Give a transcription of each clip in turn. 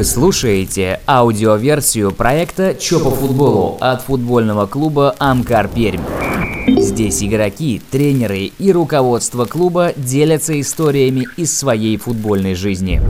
Вы слушаете аудиоверсию проекта «Чё по футболу» от футбольного клуба «Амкар Пермь». Здесь игроки, тренеры и руководство клуба делятся историями из своей футбольной жизни.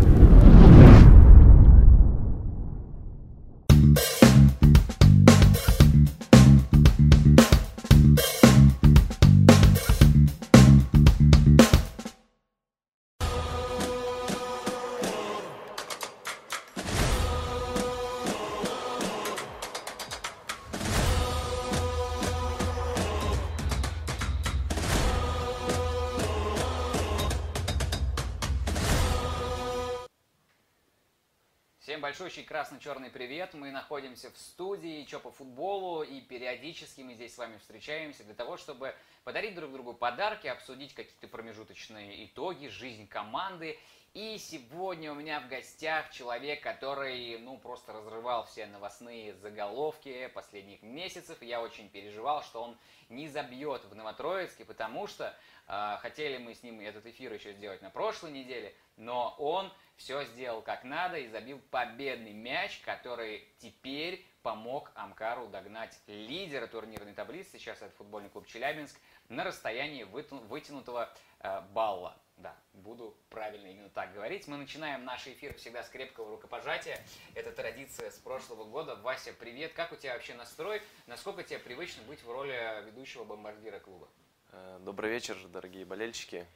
Красно-черный привет. Мы находимся в студии Чё по футболу и периодически мы здесь с вами встречаемся для того, чтобы подарить друг другу подарки, обсудить какие-то промежуточные итоги, жизнь команды. И сегодня у меня в гостях человек, который, ну, просто разрывал все новостные заголовки последних месяцев. Я очень переживал, что он не забьет в Новотроицке, потому что э, хотели мы с ним этот эфир еще сделать на прошлой неделе, но он все сделал как надо и забил победный мяч, который теперь помог Амкару догнать лидера турнирной таблицы, сейчас это футбольный клуб Челябинск, на расстоянии вытянутого э, балла. Да, буду правильно именно так говорить. Мы начинаем наш эфир всегда с крепкого рукопожатия. Это традиция с прошлого года. Вася, привет. Как у тебя вообще настрой? Насколько тебе привычно быть в роли ведущего бомбардира клуба? Э, добрый вечер, дорогие болельщики.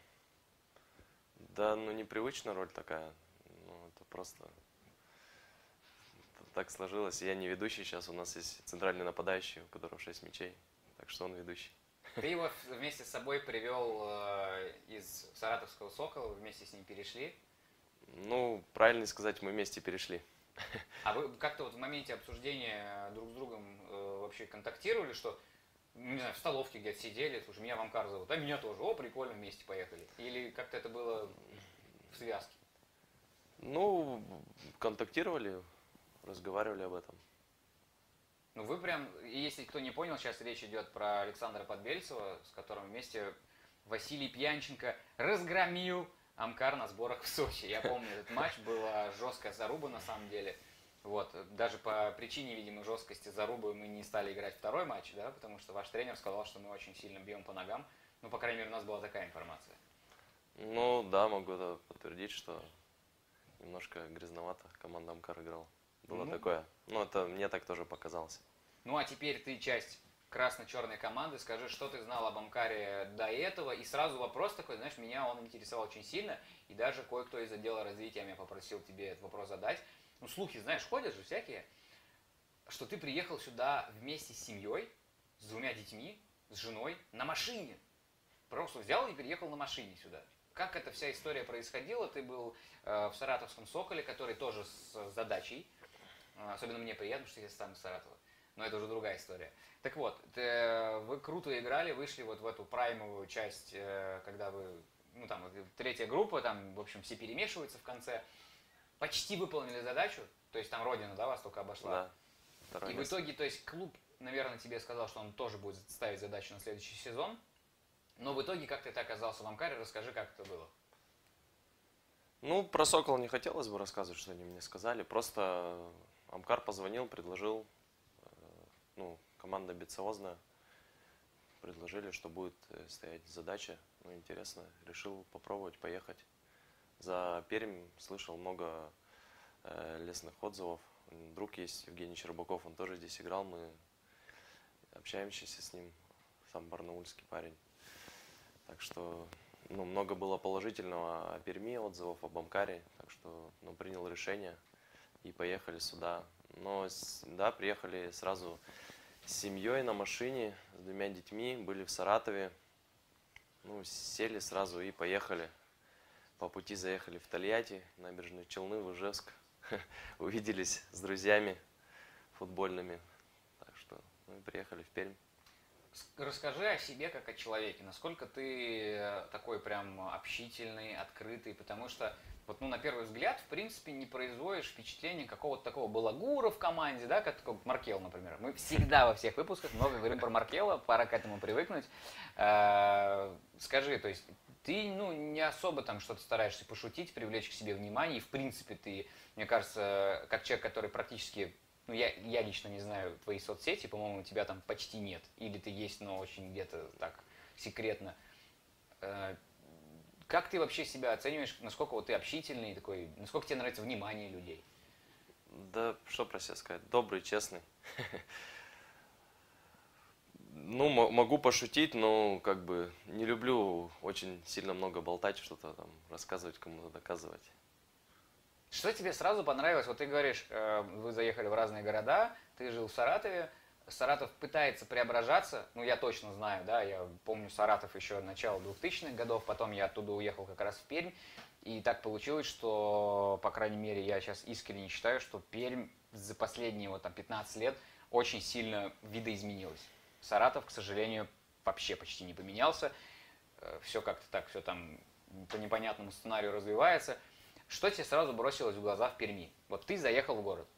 Да, ну непривычная роль такая просто так сложилось. Я не ведущий сейчас, у нас есть центральный нападающий, у которого 6 мячей, так что он ведущий. Ты его вместе с собой привел э, из Саратовского Сокола, вы вместе с ним перешли? Ну, правильно сказать, мы вместе перешли. А вы как-то вот в моменте обсуждения друг с другом э, вообще контактировали, что, не знаю, в столовке где-то сидели, слушай, меня вам Амкар зовут, а меня тоже, о, прикольно, вместе поехали. Или как-то это было в связке? Ну, контактировали, разговаривали об этом. Ну вы прям, если кто не понял, сейчас речь идет про Александра Подбельцева, с которым вместе Василий Пьянченко разгромил Амкар на сборах в Сочи. Я помню этот матч, была жесткая заруба на самом деле. Вот, даже по причине, видимо, жесткости зарубы мы не стали играть второй матч, да, потому что ваш тренер сказал, что мы очень сильно бьем по ногам. Ну, по крайней мере, у нас была такая информация. Ну, да, могу это подтвердить, что немножко грязновато команда Амкар играла. Было ну, такое. Ну, это мне так тоже показалось. Ну, а теперь ты часть красно-черной команды. Скажи, что ты знал об Амкаре до этого? И сразу вопрос такой, знаешь, меня он интересовал очень сильно. И даже кое-кто из отдела развития меня попросил тебе этот вопрос задать. Ну, слухи, знаешь, ходят же всякие, что ты приехал сюда вместе с семьей, с двумя детьми, с женой, на машине. Просто взял и переехал на машине сюда. Как эта вся история происходила? Ты был э, в Саратовском Соколе, который тоже с задачей. Э, особенно мне приятно, что я сам из Саратова. Но это уже другая история. Так вот, ты, вы круто играли, вышли вот в эту праймовую часть, э, когда вы, ну там, третья группа, там, в общем, все перемешиваются в конце. Почти выполнили задачу, то есть там Родина, да, вас только обошла. Да. И в итоге, то есть клуб, наверное, тебе сказал, что он тоже будет ставить задачу на следующий сезон. Но в итоге, как ты оказался в Амкаре, расскажи, как это было. Ну, про Сокол не хотелось бы рассказывать, что они мне сказали. Просто Амкар позвонил, предложил, э, ну, команда амбициозная, предложили, что будет э, стоять задача. Ну, интересно, решил попробовать, поехать. За Пермь слышал много э, лесных отзывов. Друг есть, Евгений Щербаков, он тоже здесь играл, мы общаемся с ним, сам барнаульский парень. Так что ну, много было положительного о Перми, отзывов об Амкаре. Так что ну, принял решение и поехали сюда. Но да, приехали сразу с семьей на машине, с двумя детьми, были в Саратове. Ну, сели сразу и поехали. По пути заехали в Тольятти, набережные Челны, в Ижевск. Увиделись с друзьями футбольными. Так что мы приехали в Пермь. Расскажи о себе как о человеке, насколько ты э, такой прям общительный, открытый, потому что вот, ну, на первый взгляд, в принципе, не производишь впечатление какого-то такого балагура в команде, да, как такой Маркел, например. Мы всегда во всех выпусках много говорим про Маркела, пора к этому привыкнуть. Э, скажи, то есть, ты, ну, не особо там что-то стараешься пошутить, привлечь к себе внимание, и, в принципе, ты, мне кажется, как человек, который практически, ну, я, я лично не знаю твои соцсети, по-моему, тебя там почти нет, или ты есть, но очень где-то так секретно. Э, как ты вообще себя оцениваешь, насколько вот ты общительный такой, насколько тебе нравится внимание людей? Да, что про себя сказать, добрый, честный. Ну, могу пошутить, но как бы не люблю очень сильно много болтать, что-то там рассказывать, кому-то доказывать. Что тебе сразу понравилось? Вот ты говоришь, э, вы заехали в разные города, ты жил в Саратове, Саратов пытается преображаться, ну я точно знаю, да, я помню Саратов еще начало 2000-х годов, потом я оттуда уехал как раз в Пермь, и так получилось, что, по крайней мере, я сейчас искренне считаю, что Пермь за последние вот там 15 лет очень сильно видоизменилась. Саратов, к сожалению, вообще почти не поменялся. Э, все как-то так, все там по непонятному сценарию развивается. Что тебе сразу бросилось в глаза в Перми? Вот ты заехал в город.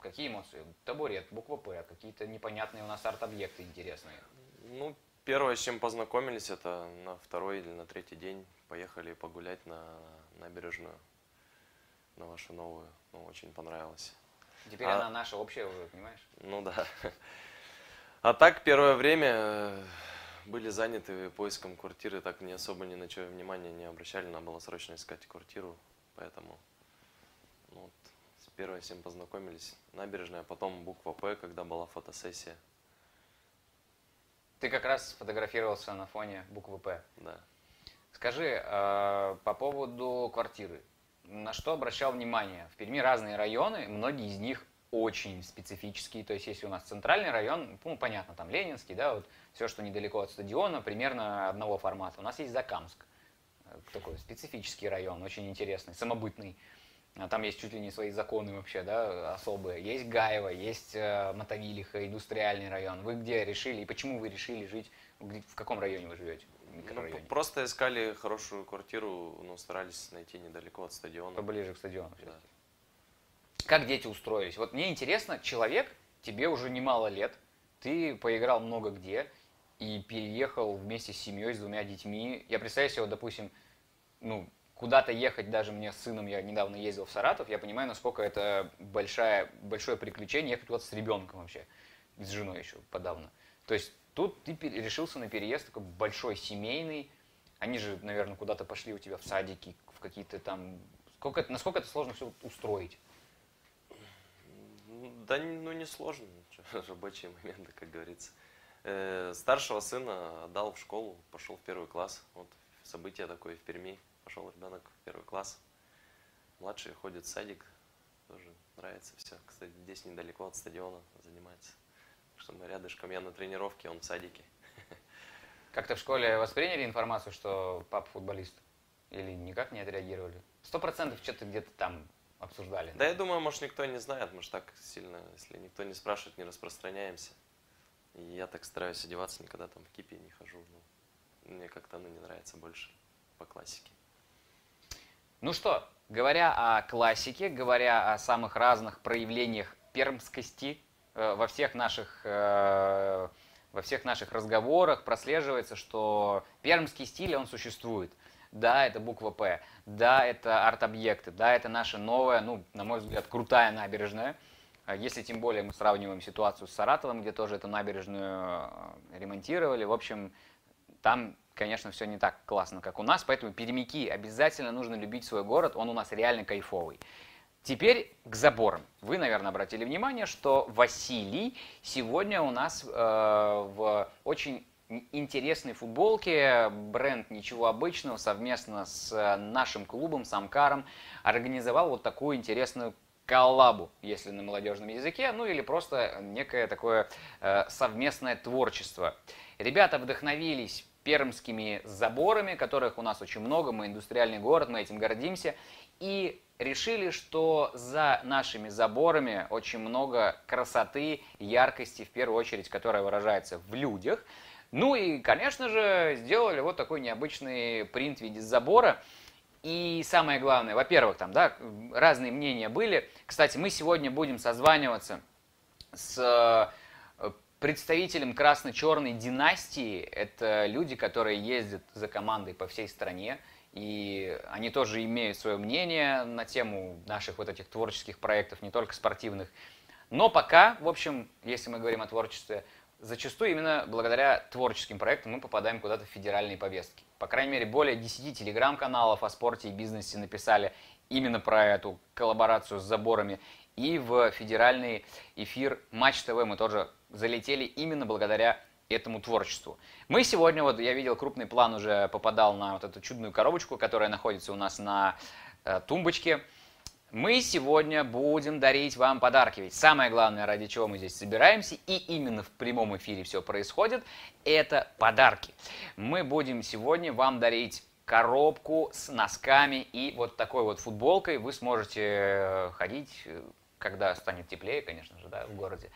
Какие эмоции? Табурет, буква П, какие-то непонятные у нас арт-объекты интересные. Ну, первое, с чем познакомились, это на второй или на третий день поехали погулять на набережную, на вашу новую. Ну, очень понравилось. Теперь а... она наша общая уже, понимаешь? Ну да. А так, первое время э, были заняты поиском квартиры, так не особо ни на что внимания не обращали, надо было срочно искать квартиру, поэтому ну, вот, с первой всем познакомились. Набережная, потом буква П, когда была фотосессия. Ты как раз фотографировался на фоне буквы П. Да. Скажи, э, по поводу квартиры. На что обращал внимание? В Перми разные районы, многие из них очень специфический. То есть, если у нас центральный район, ну, понятно, там Ленинский, да, вот все, что недалеко от стадиона, примерно одного формата. У нас есть Закамск, такой специфический район, очень интересный, самобытный. А там есть чуть ли не свои законы вообще, да, особые. Есть Гаево, есть э, Мотовилиха, индустриальный район. Вы где решили и почему вы решили жить, в каком районе вы живете? Ну, просто искали хорошую квартиру, но старались найти недалеко от стадиона. Поближе к стадиону. Да как дети устроились. Вот мне интересно, человек, тебе уже немало лет, ты поиграл много где и переехал вместе с семьей, с двумя детьми. Я представляю себе, вот, допустим, ну, куда-то ехать, даже мне с сыном, я недавно ездил в Саратов, я понимаю, насколько это большая, большое приключение ехать куда-то с ребенком вообще, с женой еще подавно. То есть тут ты решился на переезд такой большой, семейный, они же, наверное, куда-то пошли у тебя в садики, в какие-то там... Сколько это, насколько это сложно все устроить? Да ну не сложно, рабочие моменты, как говорится. Э, старшего сына отдал в школу, пошел в первый класс. Вот событие такое в Перми. Пошел ребенок в первый класс. Младший ходит в садик, тоже нравится все. Кстати, здесь недалеко от стадиона занимается. Что мы рядышком, я на тренировке, он в садике. Как-то в школе восприняли информацию, что папа футболист? Или никак не отреагировали? Сто процентов что-то где-то там обсуждали. Да, я думаю, может, никто не знает, может, так сильно, если никто не спрашивает, не распространяемся. И я так стараюсь одеваться, никогда там в кипе не хожу. Ну, мне как-то оно не нравится больше по классике. Ну что, говоря о классике, говоря о самых разных проявлениях пермскости э, во всех наших э, во всех наших разговорах прослеживается, что пермский стиль, он существует. Да, это буква П. Да, это арт-объекты. Да, это наша новая, ну, на мой взгляд, крутая набережная. А если тем более мы сравниваем ситуацию с Саратовом, где тоже эту набережную э, ремонтировали. В общем, там, конечно, все не так классно, как у нас. Поэтому перемики обязательно нужно любить свой город. Он у нас реально кайфовый. Теперь к заборам. Вы, наверное, обратили внимание, что Василий сегодня у нас э, в очень интересной футболке. Бренд «Ничего обычного» совместно с э, нашим клубом, с Амкаром, организовал вот такую интересную коллабу, если на молодежном языке, ну или просто некое такое э, совместное творчество. Ребята вдохновились пермскими заборами, которых у нас очень много, мы индустриальный город, мы этим гордимся, и решили, что за нашими заборами очень много красоты, яркости, в первую очередь, которая выражается в людях – ну и, конечно же, сделали вот такой необычный принт в виде забора. И самое главное, во-первых, там, да, разные мнения были. Кстати, мы сегодня будем созваниваться с представителем красно-черной династии это люди, которые ездят за командой по всей стране, и они тоже имеют свое мнение на тему наших вот этих творческих проектов, не только спортивных. Но пока, в общем, если мы говорим о творчестве, зачастую именно благодаря творческим проектам мы попадаем куда-то в федеральные повестки. По крайней мере, более 10 телеграм-каналов о спорте и бизнесе написали именно про эту коллаборацию с заборами. И в федеральный эфир Матч ТВ мы тоже залетели именно благодаря этому творчеству. Мы сегодня, вот я видел крупный план, уже попадал на вот эту чудную коробочку, которая находится у нас на э, тумбочке. Мы сегодня будем дарить вам подарки. Ведь самое главное, ради чего мы здесь собираемся, и именно в прямом эфире все происходит, это подарки. Мы будем сегодня вам дарить коробку с носками и вот такой вот футболкой. Вы сможете э, ходить, э, когда станет теплее, конечно же, да, в городе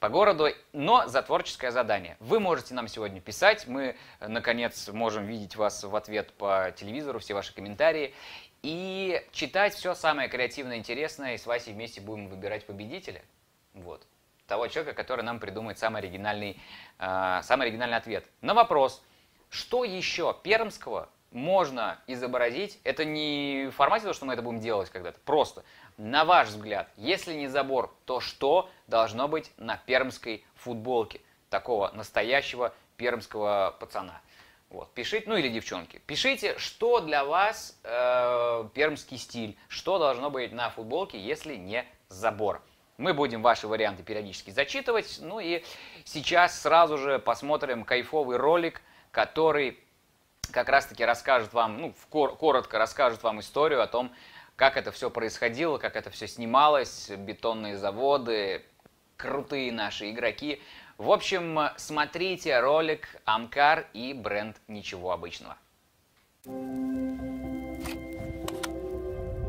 по городу, но за творческое задание. Вы можете нам сегодня писать, мы, э, наконец, можем видеть вас в ответ по телевизору, все ваши комментарии и читать все самое креативное, интересное, и с Васей вместе будем выбирать победителя. Вот. Того человека, который нам придумает самый оригинальный, э, самый оригинальный ответ. На вопрос, что еще пермского можно изобразить, это не в формате того, что мы это будем делать когда-то, просто, на ваш взгляд, если не забор, то что должно быть на пермской футболке такого настоящего пермского пацана? Вот, пишите, ну или девчонки, пишите, что для вас э, пермский стиль, что должно быть на футболке, если не забор. Мы будем ваши варианты периодически зачитывать, ну и сейчас сразу же посмотрим кайфовый ролик, который как раз-таки расскажет вам, ну, коротко расскажет вам историю о том, как это все происходило, как это все снималось, бетонные заводы, крутые наши игроки. В общем, смотрите ролик Амкар и бренд «Ничего обычного».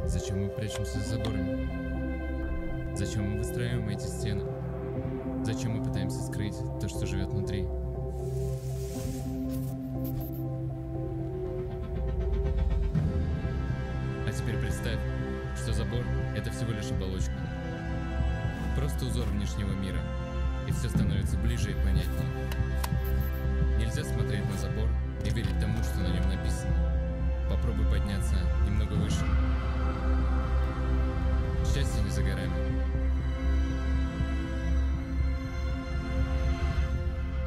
Зачем мы прячемся за заборами? Зачем мы выстраиваем эти стены? Зачем мы пытаемся скрыть то, что живет внутри? Представь, что забор — это всего лишь оболочка. Просто узор внешнего мира — и все становится ближе и понятнее. Нельзя смотреть на забор и верить тому, что на нем написано. Попробуй подняться немного выше. Счастье не за горами.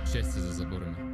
Счастье за заборами.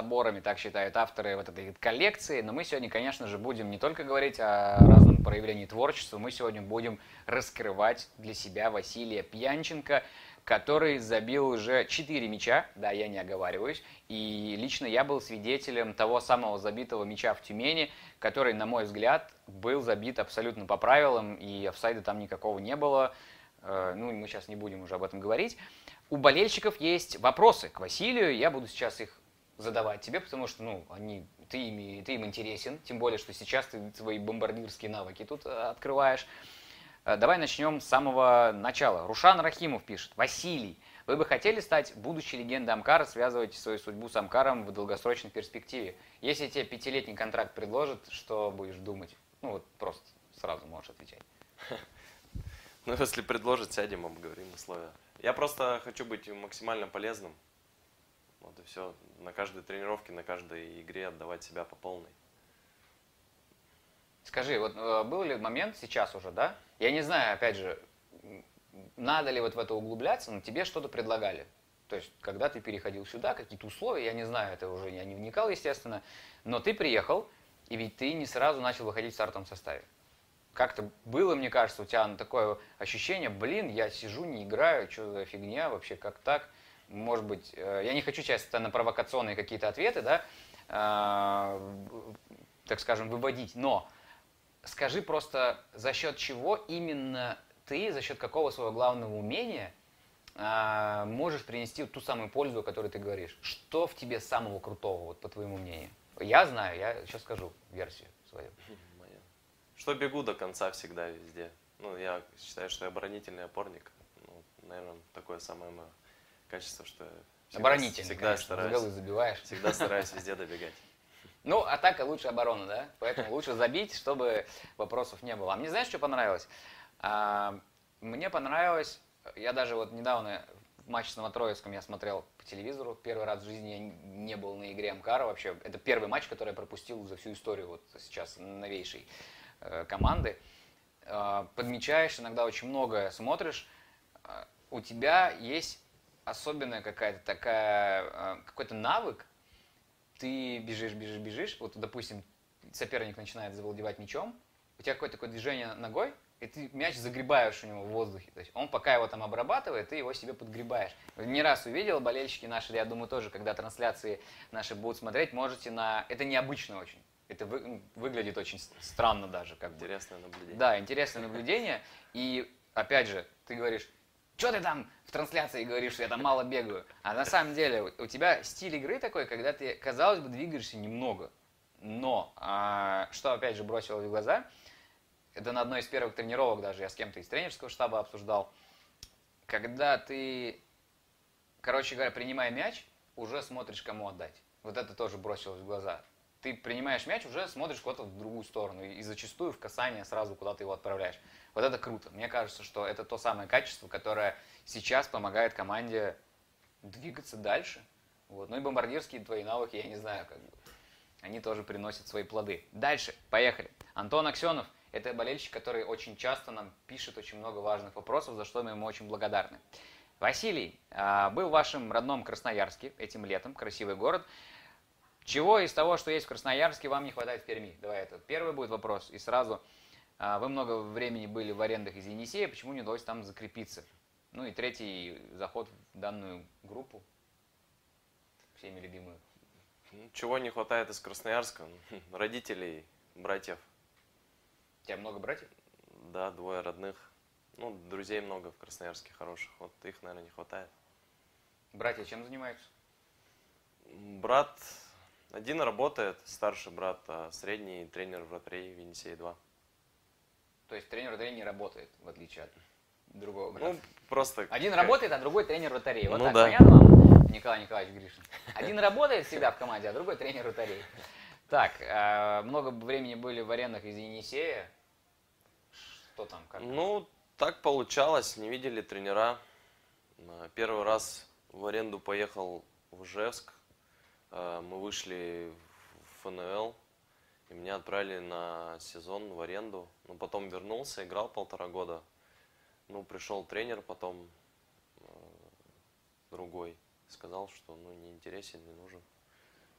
Заборами, так считают авторы вот этой коллекции. Но мы сегодня, конечно же, будем не только говорить о разном проявлении творчества, мы сегодня будем раскрывать для себя Василия Пьянченко, который забил уже 4 мяча, да, я не оговариваюсь, и лично я был свидетелем того самого забитого мяча в Тюмени, который, на мой взгляд, был забит абсолютно по правилам, и офсайда там никакого не было, э, ну, мы сейчас не будем уже об этом говорить. У болельщиков есть вопросы к Василию, я буду сейчас их задавать тебе, потому что, ну, они, ты, ими, ты им интересен, тем более, что сейчас ты свои бомбардирские навыки тут э, открываешь. Э, давай начнем с самого начала. Рушан Рахимов пишет. Василий, вы бы хотели стать будущей легендой Амкара, связывать свою судьбу с Амкаром в долгосрочной перспективе? Если тебе пятилетний контракт предложат, что будешь думать? Ну вот просто сразу можешь отвечать. Ну, если предложат, сядем, обговорим условия. Я просто хочу быть максимально полезным. Вот и все. На каждой тренировке, на каждой игре отдавать себя по полной. Скажи, вот э, был ли момент сейчас уже, да? Я не знаю, опять же, надо ли вот в это углубляться, но тебе что-то предлагали. То есть, когда ты переходил сюда, какие-то условия, я не знаю, это уже я не вникал, естественно, но ты приехал, и ведь ты не сразу начал выходить в стартовом составе как-то было, мне кажется, у тебя такое ощущение, блин, я сижу, не играю, что за фигня вообще, как так? Может быть, э, я не хочу часто на провокационные какие-то ответы, да, э, так скажем, выводить, но скажи просто, за счет чего именно ты, за счет какого своего главного умения э, можешь принести ту самую пользу, о которой ты говоришь? Что в тебе самого крутого, вот по твоему мнению? Я знаю, я сейчас скажу версию свою. Что бегу до конца всегда везде. Ну, я считаю, что я оборонительный опорник. Ну, наверное, такое самое мое качество, что всегда, Оборонительный, всегда конечно, стараюсь, голы забиваешь. всегда стараюсь везде добегать. Ну, атака лучше обороны, да? Поэтому лучше забить, чтобы вопросов не было. А мне знаешь, что понравилось? А, мне понравилось, я даже вот недавно матч с Новотроицком я смотрел по телевизору. Первый раз в жизни я не был на игре Амкара вообще. Это первый матч, который я пропустил за всю историю вот сейчас новейшей э, команды. Э, подмечаешь иногда очень многое, смотришь. Э, у тебя есть особенная какая-то такая, э, какой-то навык. Ты бежишь, бежишь, бежишь. Вот, допустим, соперник начинает завладевать мячом. У тебя какое-то такое движение ногой, и ты мяч загребаешь у него в воздухе. То есть он пока его там обрабатывает, ты его себе подгребаешь. Не раз увидел, болельщики наши, я думаю, тоже, когда трансляции наши будут смотреть, можете на... Это необычно очень. Это вы... выглядит очень странно даже. Как бы. Интересное наблюдение. Да, интересное наблюдение. И опять же, ты говоришь, что ты там в трансляции говоришь, что я там мало бегаю. А на самом деле у тебя стиль игры такой, когда ты, казалось бы, двигаешься немного. Но, а, что опять же бросилось в глаза, это на одной из первых тренировок даже я с кем-то из тренерского штаба обсуждал, когда ты, короче говоря, принимая мяч, уже смотришь, кому отдать. Вот это тоже бросилось в глаза. Ты принимаешь мяч, уже смотришь куда-то в другую сторону. И зачастую в касание сразу куда ты его отправляешь. Вот это круто. Мне кажется, что это то самое качество, которое сейчас помогает команде двигаться дальше. Вот. Ну и бомбардирские твои навыки, я не знаю, как бы. Они тоже приносят свои плоды. Дальше, поехали. Антон Аксенов – это болельщик, который очень часто нам пишет очень много важных вопросов, за что мы ему очень благодарны. Василий, а, был в вашем родном Красноярске этим летом, красивый город. Чего из того, что есть в Красноярске, вам не хватает в Перми? Давай это. Первый будет вопрос. И сразу, вы много времени были в арендах из Енисея, почему не удалось там закрепиться? Ну и третий заход в данную группу, всеми любимую. Чего не хватает из Красноярска? Родителей, братьев. У тебя много братьев? Да, двое родных. Ну, друзей много в Красноярске хороших. Вот их, наверное, не хватает. Братья чем занимаются? Брат один работает, старший брат, а средний тренер вратарей в Енисее 2. То есть тренер вратарей не работает, в отличие от другого брата. Ну, просто... Один работает, а другой тренер вратарей. Вот Ну так, да. понятно вам, Николай Николаевич Гришин? Один работает всегда в команде, а другой тренер вратарей. Так, э, много времени были в арендах из Енисея. Что там, как? Ну, так получалось, не видели тренера. А, Первый раз в аренду поехал в Ижевск. А, Мы вышли в ФНЛ, и меня отправили на сезон в аренду. Ну, потом вернулся, играл полтора года. Ну, пришел тренер потом э, другой. Сказал, что ну, не интересен, не нужен.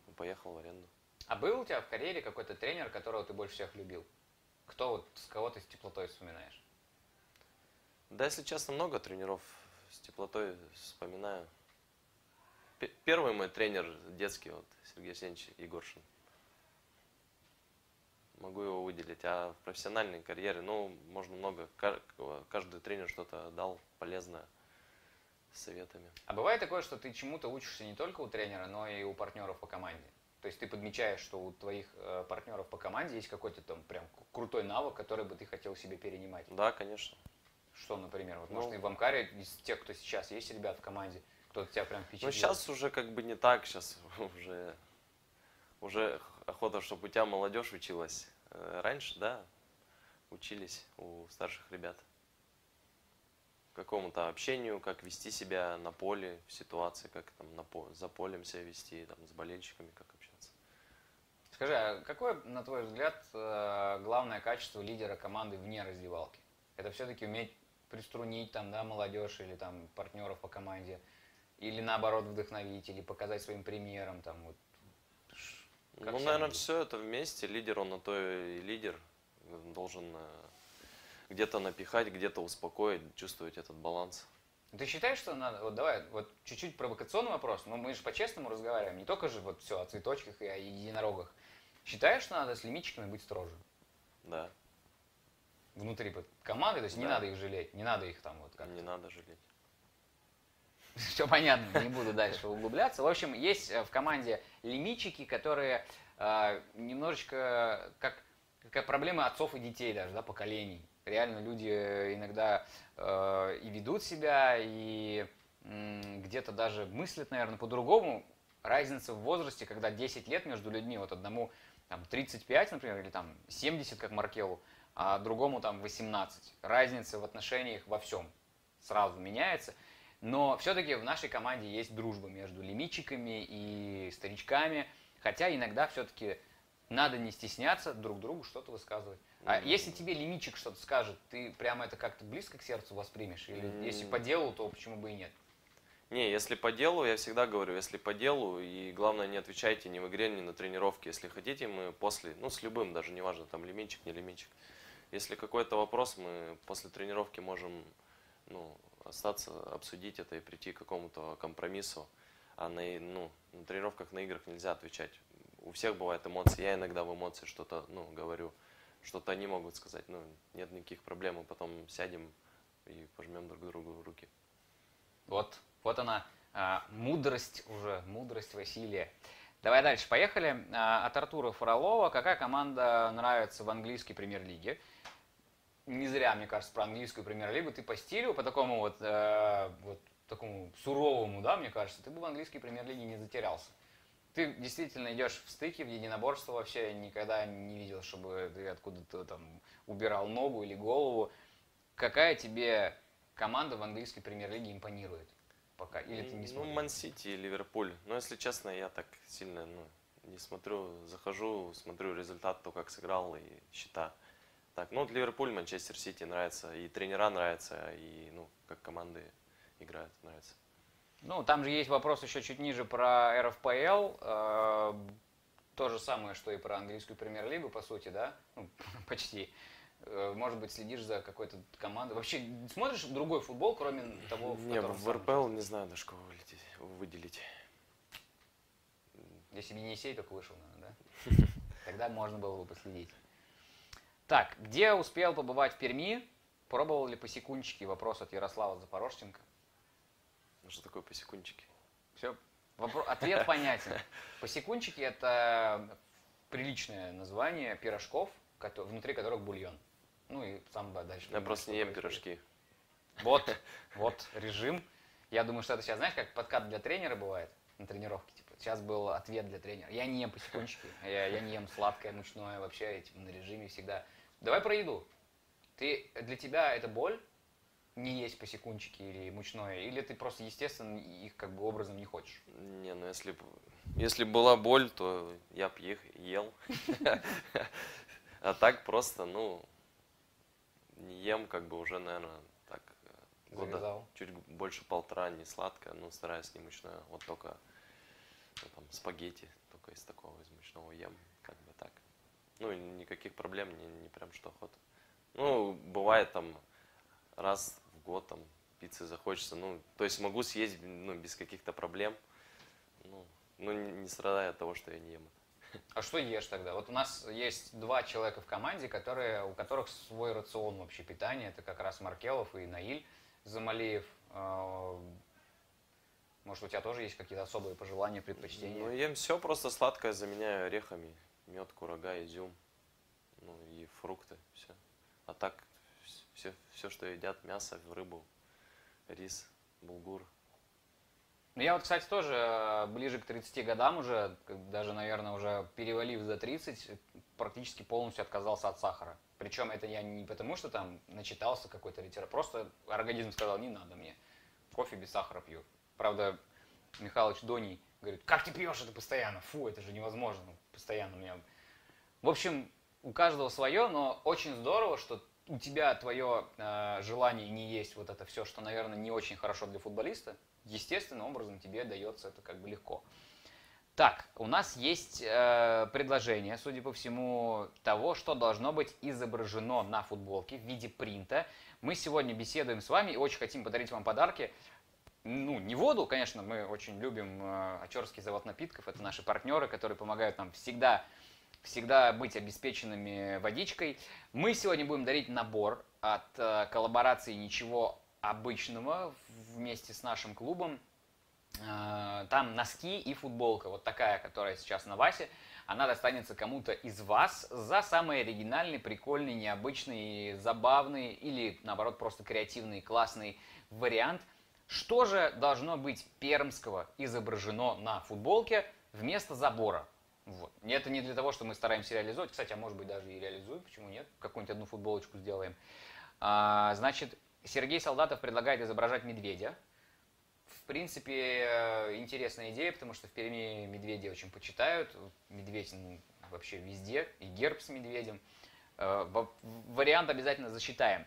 Ну, Поехал в аренду. А был у тебя в карьере какой-то тренер, которого ты больше всех любил? Кто вот, с кого ты с теплотой вспоминаешь? Да, если честно, много тренеров с теплотой вспоминаю. Первый мой тренер детский, вот, Сергей Арсеньевич Егоршин. Могу его выделить. А в профессиональной карьере, ну, можно много. Ка- Каждый тренер что-то дал полезное советами. А бывает такое, что ты чему-то учишься не только у тренера, но и у партнеров по команде? То есть ты подмечаешь, что у твоих э, партнеров по команде есть какой-то там прям крутой навык, который бы ты хотел себе перенимать. Да, конечно. Что, например? Вот, Ну. может, и в Амкаре из тех, кто сейчас есть ребят в команде, кто-то тебя прям впечатлил? Но сейчас уже как бы не так, сейчас уже, уже охота, чтобы у тебя молодежь училась. Э, Раньше, да, учились у старших ребят. Какому-то общению, как вести себя на поле, в ситуации, как там на за полем себя вести, там, с болельщиками, как общаться. Скажи, а какое, на твой взгляд, э, главное качество лидера команды вне раздевалки? Это все-таки уметь приструнить там, да, молодежь или там партнеров по команде, или наоборот вдохновить, или показать своим примером, там вот. Как ну, наверное, видеть? все это вместе. Лидер, он на то и лидер. Он должен э, где-то напихать, где-то успокоить, чувствовать этот баланс. Ты считаешь, что надо, вот давай, вот чуть-чуть провокационный вопрос, но мы же по-честному разговариваем, не только же вот все о цветочках и о единорогах. Считаешь, что надо с лимитчиками быть строже? Да, Внутри команды, то есть не Да. надо их жалеть, не надо их там вот как не надо жалеть. Все понятно, не буду дальше углубляться. В общем, есть э, в команде лимитчики, которые а, немножечко как, как проблема отцов и детей даже, да, поколений. Реально люди иногда э, и ведут себя, и м, где-то даже мыслят, наверное, по-другому. Разница в возрасте, когда 10 лет между людьми, вот одному там 35, например, или там 70, как Маркелу, а другому там 18. Разница в отношениях во всем сразу меняется. Но все-таки в нашей команде есть дружба между лимитчиками и старичками, хотя иногда все-таки надо не стесняться друг другу что-то высказывать. А Мгм. если тебе лимитчик что-то скажет, ты прямо это как-то близко к сердцу воспримешь? Или М. если по делу, то почему бы и нет? Не, если по делу, я всегда говорю, если по делу, и главное не отвечайте ни в игре, ни на тренировке. Если хотите, мы после, ну с любым, даже неважно, там лимитчик, не лимитчик. Если какой-то вопрос, мы после тренировки можем ну, остаться, обсудить это и прийти к какому-то компромиссу. А на, ну, на тренировках, на играх нельзя отвечать. У всех бывают эмоции. Я иногда в эмоции что-то ну, говорю, что-то они могут сказать. Ну, нет никаких проблем, мы потом сядем и пожмем друг другу руки. Вот, вот она, а, мудрость уже, мудрость Василия. Давай дальше, поехали. А, От Артура Фролова. Какая команда нравится в английской премьер-лиге? Не зря, мне кажется, про английскую премьер-лигу. Ты по стилю, по такому вот, э, вот такому суровому, да, мне кажется, ты бы в английской премьер-лиге не затерялся. Ты действительно идешь в стыки, в единоборство вообще никогда не видел, чтобы ты откуда-то там убирал ногу или голову. Какая тебе команда в английской премьер-лиге импонирует пока? Или ты не Ну, смотришь? Ман-Сити и Ливерпуль. Но, если честно, я так сильно ну, не смотрю. Захожу, смотрю результат, то, как сыграл, и счета. Так, ну, вот Ливерпуль, Манчестер Сити нравится, и тренера нравятся, и, ну, как команды играют, нравится. Ну, там же есть вопрос еще чуть ниже про РФПЛ. э, То же самое, что и про английскую премьер-лигу, по сути, да? Ну, почти. Э, Может быть, следишь за какой-то командой. Вообще, смотришь другой футбол, кроме того, в не, котором в РПЛ не знаю даже кого вылететь- выделить. Если бы Енисей только вышел, наверное, да? Тогда можно было бы последить. Так, где успел побывать в Перми? Пробовал ли посекундчики? Вопрос от Ярослава Запорожченко. Что такое посекундчики? Все. Ответ понятен. Посекундчики – это приличное название пирожков, внутри которых бульон. Ну и сам да, дальше. Я просто не ем пирожки. Вот, вот режим. Я думаю, что это сейчас, знаешь, как подкат для тренера бывает на тренировке. Типа, сейчас был ответ для тренера. Я не ем посекундчики, я, я не ем сладкое, мучное вообще, я, типа, на режиме всегда. Давай про еду. Ты, для тебя это боль? Не есть посекундчики или мучное? Или ты просто, естественно, их как бы образом не хочешь? Не, ну если если была боль, то я б их ел. А так просто, ну, не ем, как бы уже, наверное, так, э, года чуть больше полтора, не сладкое, ну, стараюсь не мучное, вот только ну, там, спагетти, только из такого, из мучного ем, как бы так. Ну, никаких проблем, не, не прям что охота. Ну, бывает там раз в год там пиццы захочется, ну, то есть могу съесть, ну, без каких-то проблем, ну, ну, не, не страдая от того, что я не ем. А что ешь тогда? Вот у нас есть два человека в команде, которые, у которых свой рацион вообще питания. Это как раз Маркелов и Наиль Замалиев. А, Может, у тебя тоже есть какие-то особые пожелания, предпочтения? Ну, ем все просто сладкое, заменяю орехами, мед, курага, изюм, ну, и фрукты, все. А так, все, все, что едят, мясо, рыбу, рис, булгур. Ну, я вот, кстати, тоже э, ближе к 30 годам уже, даже, наверное, уже перевалив за 30, э, практически полностью отказался от сахара. Причем это я не потому, что там начитался какой-то литератур, просто организм сказал, не надо мне, кофе без сахара пью. Правда, Михалыч Доний говорит, как ты пьешь это постоянно? Фу, это же невозможно, ну, постоянно у меня. В общем, у каждого свое, но очень здорово, что у тебя твое э, желание не есть вот это все, что, наверное, не очень хорошо для футболиста, естественным образом тебе дается это как бы легко. Так, у нас есть э, предложение, судя по всему, того, что должно быть изображено на футболке в виде принта. Мы сегодня беседуем с вами и очень хотим подарить вам подарки. Ну, не воду, конечно, мы очень любим э, Очерский завод напитков, это наши партнеры, которые помогают нам всегда, всегда быть обеспеченными водичкой. Мы сегодня будем дарить набор от э, коллаборации «Ничего обычного» вместе с нашим клубом. Э, там носки и футболка, вот такая, которая сейчас на Васе, она достанется кому-то из вас за самый оригинальный, прикольный, необычный, забавный или, наоборот, просто креативный, классный вариант. Что же должно быть пермского изображено на футболке вместо забора? Вот. Это не для того, что мы стараемся реализовать. Кстати, а может быть даже и реализуем, почему нет? Какую-нибудь одну футболочку сделаем. А, значит, Сергей Солдатов предлагает изображать медведя. В принципе, э, интересная идея, потому что в Перми медведи очень почитают. Медведь ну, вообще везде, и герб с медведем. Во- Вариант обязательно засчитаем.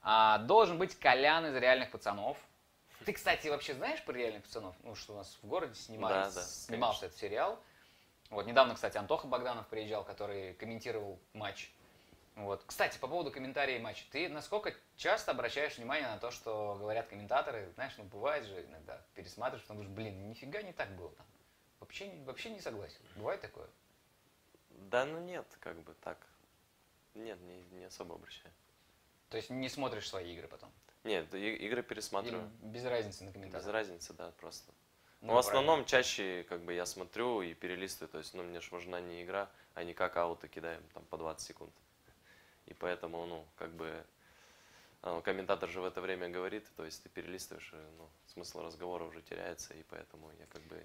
А, Должен быть Колян из реальных пацанов. Ты, кстати, вообще знаешь про реальных пацанов? Ну, что у нас в городе снимались, Да, да, снимался этот сериал. Вот, недавно, кстати, Антоха Богданов приезжал, который комментировал матч. Вот. Кстати, по поводу комментариев матча. Ты насколько часто обращаешь внимание на то, что говорят комментаторы? Знаешь, ну бывает же иногда, пересматриваешь, потом думаешь, блин, нифига не так было там. Вообще, вообще не согласен. Бывает такое? Да, ну нет, как бы так. Нет, не, не особо обращаю. То есть не смотришь свои игры потом? Нет, игры Или пересматриваю. без разницы на Без комментаторах? разницы, да, просто. Ну, Ну, в основном правильно. чаще как бы я смотрю и перелистываю, то есть, ну, мне же важна не игра, а не как ауты кидаем там по 20 секунд. И поэтому, ну, как бы а, комментатор же в это время говорит, то есть ты перелистываешь, и, ну, смысл разговора уже теряется, и поэтому я как бы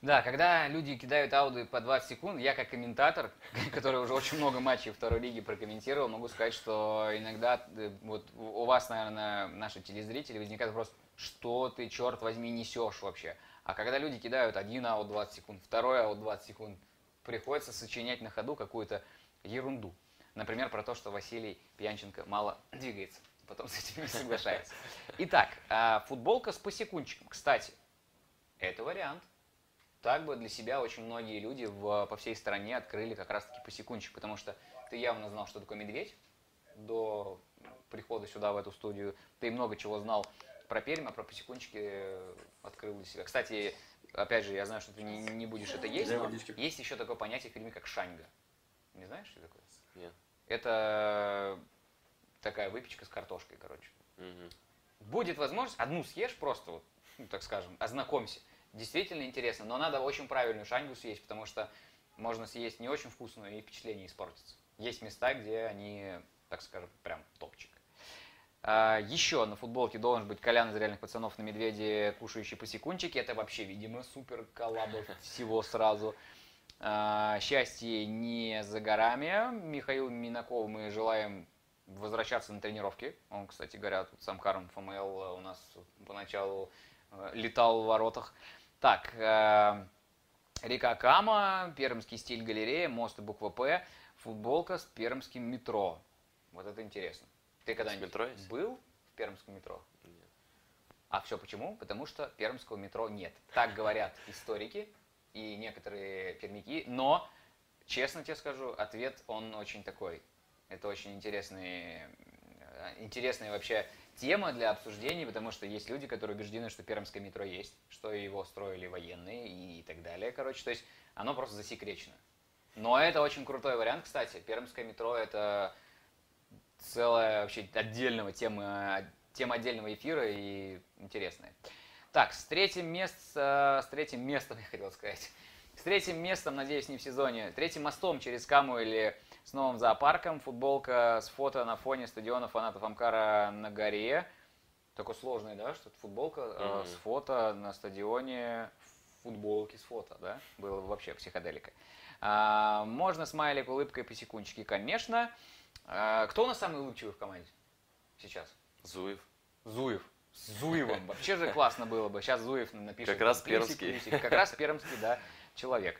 Да, когда люди кидают ауды по 20 секунд, я как комментатор, который уже очень много матчей второй лиги прокомментировал, могу сказать, что иногда э, вот у вас, наверное, наши телезрители, возникает вопрос, что ты, черт возьми, несешь вообще? А когда люди кидают один аут 20 секунд, второй аут 20 секунд, приходится сочинять на ходу какую-то ерунду. Например, про то, что Василий Пьянченко мало двигается. Потом с этим не соглашается. Итак, а, футболка с посекунчиком. Кстати, это вариант. Так бы для себя очень многие люди в, по всей стране открыли как раз-таки посекунчик, потому что ты явно знал, что такое медведь до прихода сюда, в эту студию. Ты много чего знал про Пермь, а про посекунчики э, открыл для себя. Кстати, опять же, я знаю, что ты не, не будешь это есть, но есть еще такое понятие в фильме, как шаньга. Не знаешь, что такое? нет. Это такая выпечка с картошкой, короче. Мгм. Будет возможность, одну съешь просто, вот, ну, так скажем, ознакомься. Действительно интересно, но надо очень правильную шаньгу съесть, потому что можно съесть не очень вкусную и впечатление испортится. Есть места, где они, так скажем, прям топчик. А, еще на футболке должен быть Колян из реальных пацанов на медведе, кушающий по секундчике. Это вообще, видимо, супер коллаба всего сразу. А, счастье не за горами. Михаилу Минакову мы желаем возвращаться на тренировки. Он, кстати говоря, тут с Амкаром ФМЛ у нас поначалу э, летал в воротах. Так, э, река Кама, пермский стиль галерея, мост и буква П, футболка с пермским метро. Вот это интересно. Ты когда-нибудь был в пермском метро? Нет. А все почему? Потому что пермского метро нет. Так говорят историки и некоторые пермяки, но, честно тебе скажу, ответ он очень такой. Это очень интересный, э, интересная вообще тема для обсуждений, потому что есть люди, которые убеждены, что пермское метро есть, что его строили военные и так далее, короче. То есть оно просто засекречено. Но это очень крутой вариант, кстати. Пермское метро это целая вообще отдельного тема, тема отдельного эфира и интересная. Так, с третьим, мест, с третьим местом, я хотел сказать, с третьим местом, надеюсь, не в сезоне, третьим мостом через Каму или с новым зоопарком, футболка с фото на фоне стадиона фанатов Амкара на горе. Такой сложный, да, что футболка э, Мгм. с фото на стадионе, футболки с фото, да, было бы вообще психоделика. А, можно смайлик, улыбкой, по секундчике, конечно. А, кто у нас самый улыбчивый в команде сейчас? Зуев. Зуев. С Зуевым. Вообще же классно было бы. Сейчас Зуев напишет. Как раз пермский. Как раз пермский, да, человек.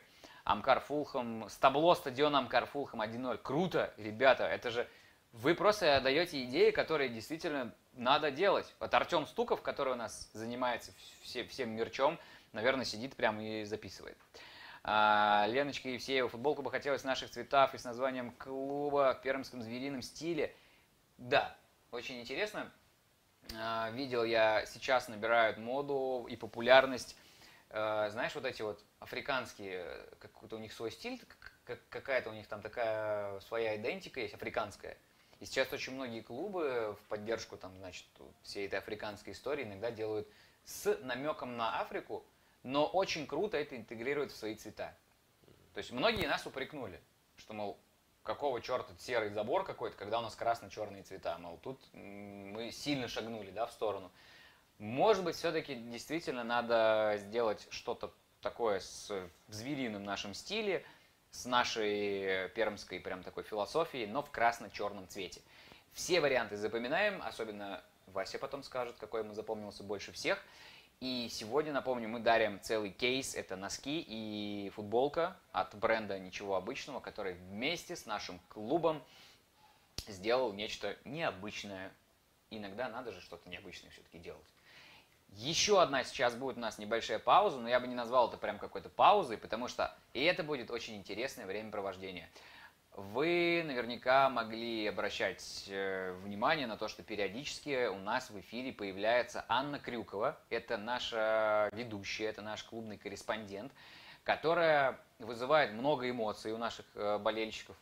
Амкар Фулхам, с табло Амкар Фулхам 1-0. Круто, ребята, это же... Вы просто даете идеи, которые действительно надо делать. Вот Артем Стуков, который у нас занимается все, всем мерчом, наверное, сидит прямо и записывает. А, Леночка Евсеева, футболку бы хотелось наших цветов и с названием клуба в пермском зверином стиле. Да, очень интересно. А, Видел я, сейчас набирают моду и популярность. Э, Знаешь, вот эти вот африканские, э, какой-то у них свой стиль, как- как- какая-то у них там такая своя идентика есть, африканская. И сейчас очень многие клубы в поддержку там, значит, всей этой африканской истории иногда делают с намеком на Африку но очень круто это интегрирует в свои цвета. То есть многие нас упрекнули, что, мол, какого черта серый забор какой-то, когда у нас красно-черные цвета. Мол, тут мы сильно шагнули да, в сторону. Может быть, все-таки действительно надо сделать что-то такое с в зверином нашем стиле, с нашей пермской прям такой философией, но в красно-черном цвете. Все варианты запоминаем, особенно Вася потом скажет, какой ему запомнился больше всех. И сегодня, напомню, мы дарим целый кейс, это носки и футболка от бренда «Ничего обычного», который вместе с нашим клубом сделал нечто необычное. Иногда надо же что-то необычное все-таки делать. Еще одна сейчас будет у нас небольшая пауза, но я бы не назвал это прям какой-то паузой, потому что и это будет очень интересное времяпровождение. Вы наверняка могли обращать э, внимание на то, что периодически у нас в эфире появляется Анна Крюкова. Это наша ведущая, это наш клубный корреспондент, которая вызывает много эмоций у наших э, болельщиков,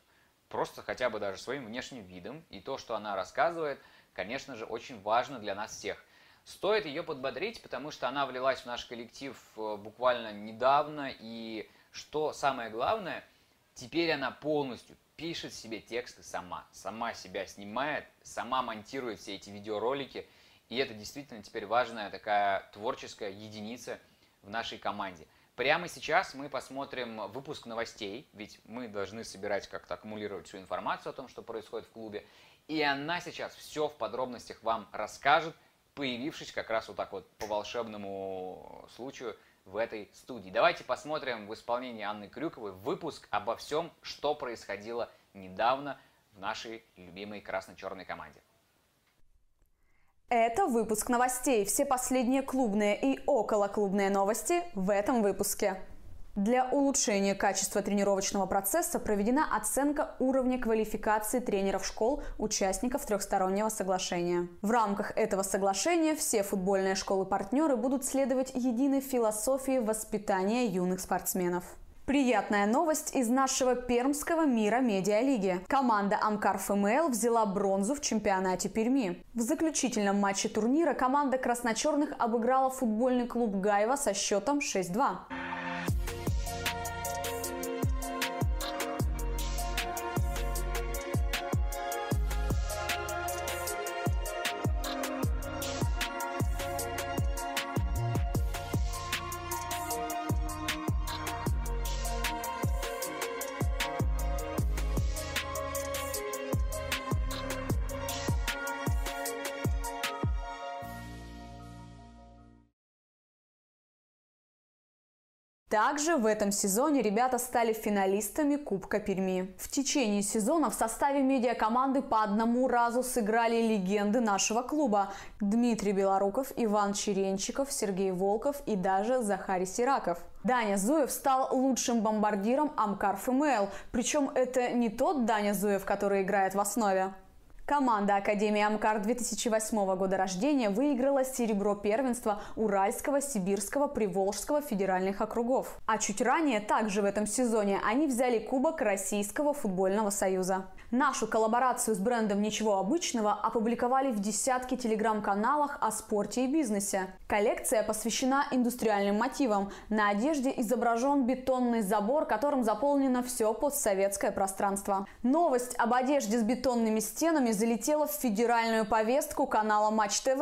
просто хотя бы даже своим внешним видом. И то, что она рассказывает, конечно же, очень важно для нас всех. Стоит ее подбодрить, потому что она влилась в наш коллектив э, буквально недавно, и что самое главное – Теперь она полностью пишет себе тексты сама, сама себя снимает, сама монтирует все эти видеоролики. И это действительно теперь важная такая творческая единица в нашей команде. Прямо сейчас мы посмотрим выпуск новостей, ведь мы должны собирать как-то аккумулировать всю информацию о том, что происходит в клубе. И она сейчас все в подробностях вам расскажет, появившись как раз вот так вот по волшебному случаю в этой студии. Давайте посмотрим в исполнении Анны Крюковой выпуск обо всем, что происходило недавно в нашей любимой красно-черной команде. Это выпуск новостей. Все последние клубные и околоклубные новости в этом выпуске. Для улучшения качества тренировочного процесса проведена оценка уровня квалификации тренеров школ, участников трехстороннего соглашения. В рамках этого соглашения все футбольные школы-партнеры будут следовать единой философии воспитания юных спортсменов. Приятная новость из нашего пермского мира медиалиги. Команда Амкар ФМЛ взяла бронзу в чемпионате Перми. В заключительном матче турнира команда красночерных обыграла футбольный клуб Гаева со счетом 6-2. Также в этом сезоне ребята стали финалистами Кубка Перми. В течение сезона в составе медиакоманды по одному разу сыграли легенды нашего клуба. Дмитрий Белоруков, Иван Черенчиков, Сергей Волков и даже Захарий Сираков. Даня Зуев стал лучшим бомбардиром Амкар ФМЛ. Причем это не тот Даня Зуев, который играет в основе. Команда Академии Амкар 2008 года рождения выиграла серебро первенства Уральского, Сибирского, Приволжского федеральных округов. А чуть ранее, также в этом сезоне, они взяли Кубок Российского футбольного союза. Нашу коллаборацию с брендом «Ничего обычного» опубликовали в десятке телеграм-каналах о спорте и бизнесе. Коллекция посвящена индустриальным мотивам. На одежде изображен бетонный забор, которым заполнено все постсоветское пространство. Новость об одежде с бетонными стенами залетела в федеральную повестку канала Матч ТВ.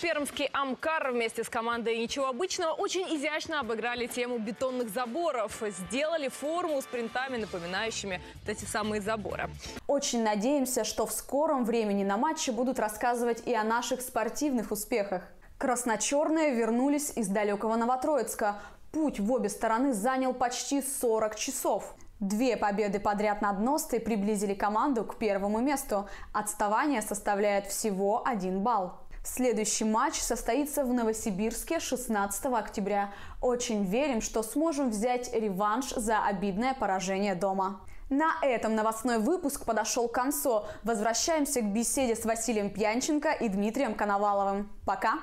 Пермский Амкар вместе с командой «Ничего обычного» очень изящно обыграли тему бетонных заборов. Сделали форму с принтами, напоминающими эти самые заборы. Очень надеемся, что в скором времени на матче будут рассказывать и о наших спортивных успехах. Красно-черные вернулись из далекого Новотроицка. Путь в обе стороны занял почти 40 часов. Две победы подряд над Ностой приблизили команду к первому месту. Отставание составляет всего один балл. Следующий матч состоится в Новосибирске 16 октября. Очень верим, что сможем взять реванш за обидное поражение дома. На этом новостной выпуск подошел к концу. Возвращаемся к беседе с Василием Пьянченко и Дмитрием Коноваловым. Пока!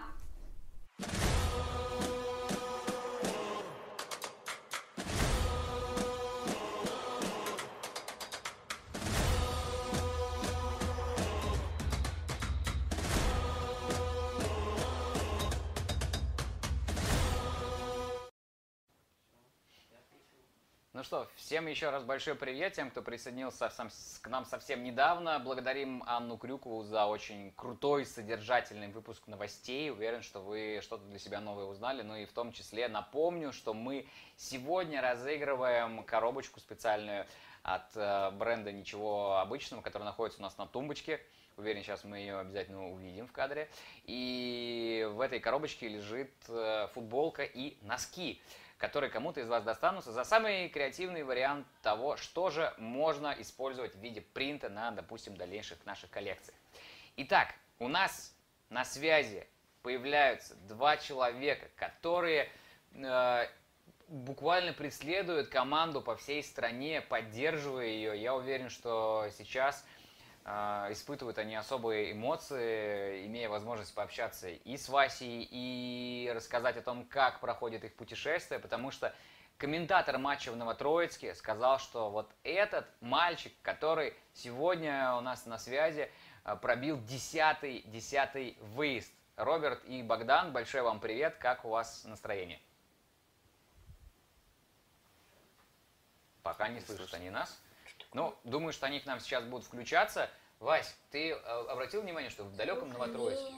Что, всем еще раз большой привет, тем, кто присоединился к нам совсем недавно. Благодарим Анну Крюкову за очень крутой, содержательный выпуск новостей. Уверен, что вы что-то для себя новое узнали. Ну и в том числе напомню, что мы сегодня разыгрываем коробочку специальную от э, бренда «Ничего обычного», который находится у нас на тумбочке. Уверен, сейчас мы ее обязательно увидим в кадре. И в этой коробочке лежит э, футболка и носки которые кому-то из вас достанутся за самый креативный вариант того, что же можно использовать в виде принта на, допустим, дальнейших наших коллекциях. Итак, у нас на связи появляются два человека, которые э, буквально преследуют команду по всей стране, поддерживая ее. Я уверен, что сейчас испытывают они особые эмоции, имея возможность пообщаться и с Васей, и рассказать о том, как проходит их путешествие, потому что комментатор матча в Новотроицке сказал, что вот этот мальчик, который сегодня у нас на связи, а, пробил десятый, десятый выезд. Роберт и Богдан, большой вам привет, как у вас настроение? Пока не слышат они нас. Ну, думаю, что они к нам сейчас будут включаться. Вась, ты э, обратил внимание, что в далеком Новотроицке,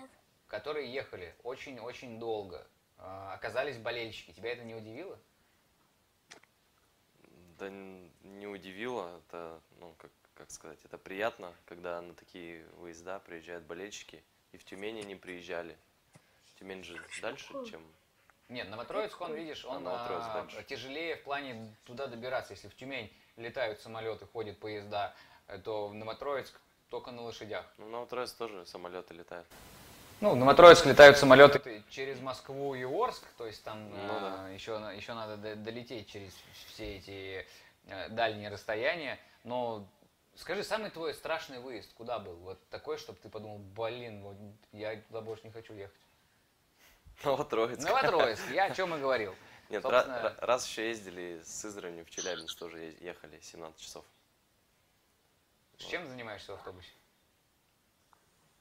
которые ехали очень-очень долго, э, оказались болельщики. Тебя это не удивило? Да не удивило. Это, ну, как, как сказать, это приятно, когда на такие выезда приезжают болельщики. И в Тюмени они приезжали. Тюмень же дальше, чем нет, Новотроицк, он, видишь, он а, тяжелее в плане туда добираться. Если в Тюмень летают самолеты, ходят поезда, э, то в Новотроицк только на лошадях. Ну, в Новотроицк тоже самолеты летают. Ну, в Новотроицк летают самолеты через Москву и Орск, то есть там ну, э, да. еще, еще надо долететь через все эти э, дальние расстояния. Но скажи, самый твой страшный выезд куда был? Вот такой, чтобы ты подумал, блин, вот я туда больше не хочу ехать. Новотроицк. Новотроицк, я о чем и говорил. Нет, Собственно... раз еще ездили с Сызранью в Челябинск, тоже ехали 17 часов. С чем занимаешься в автобусе?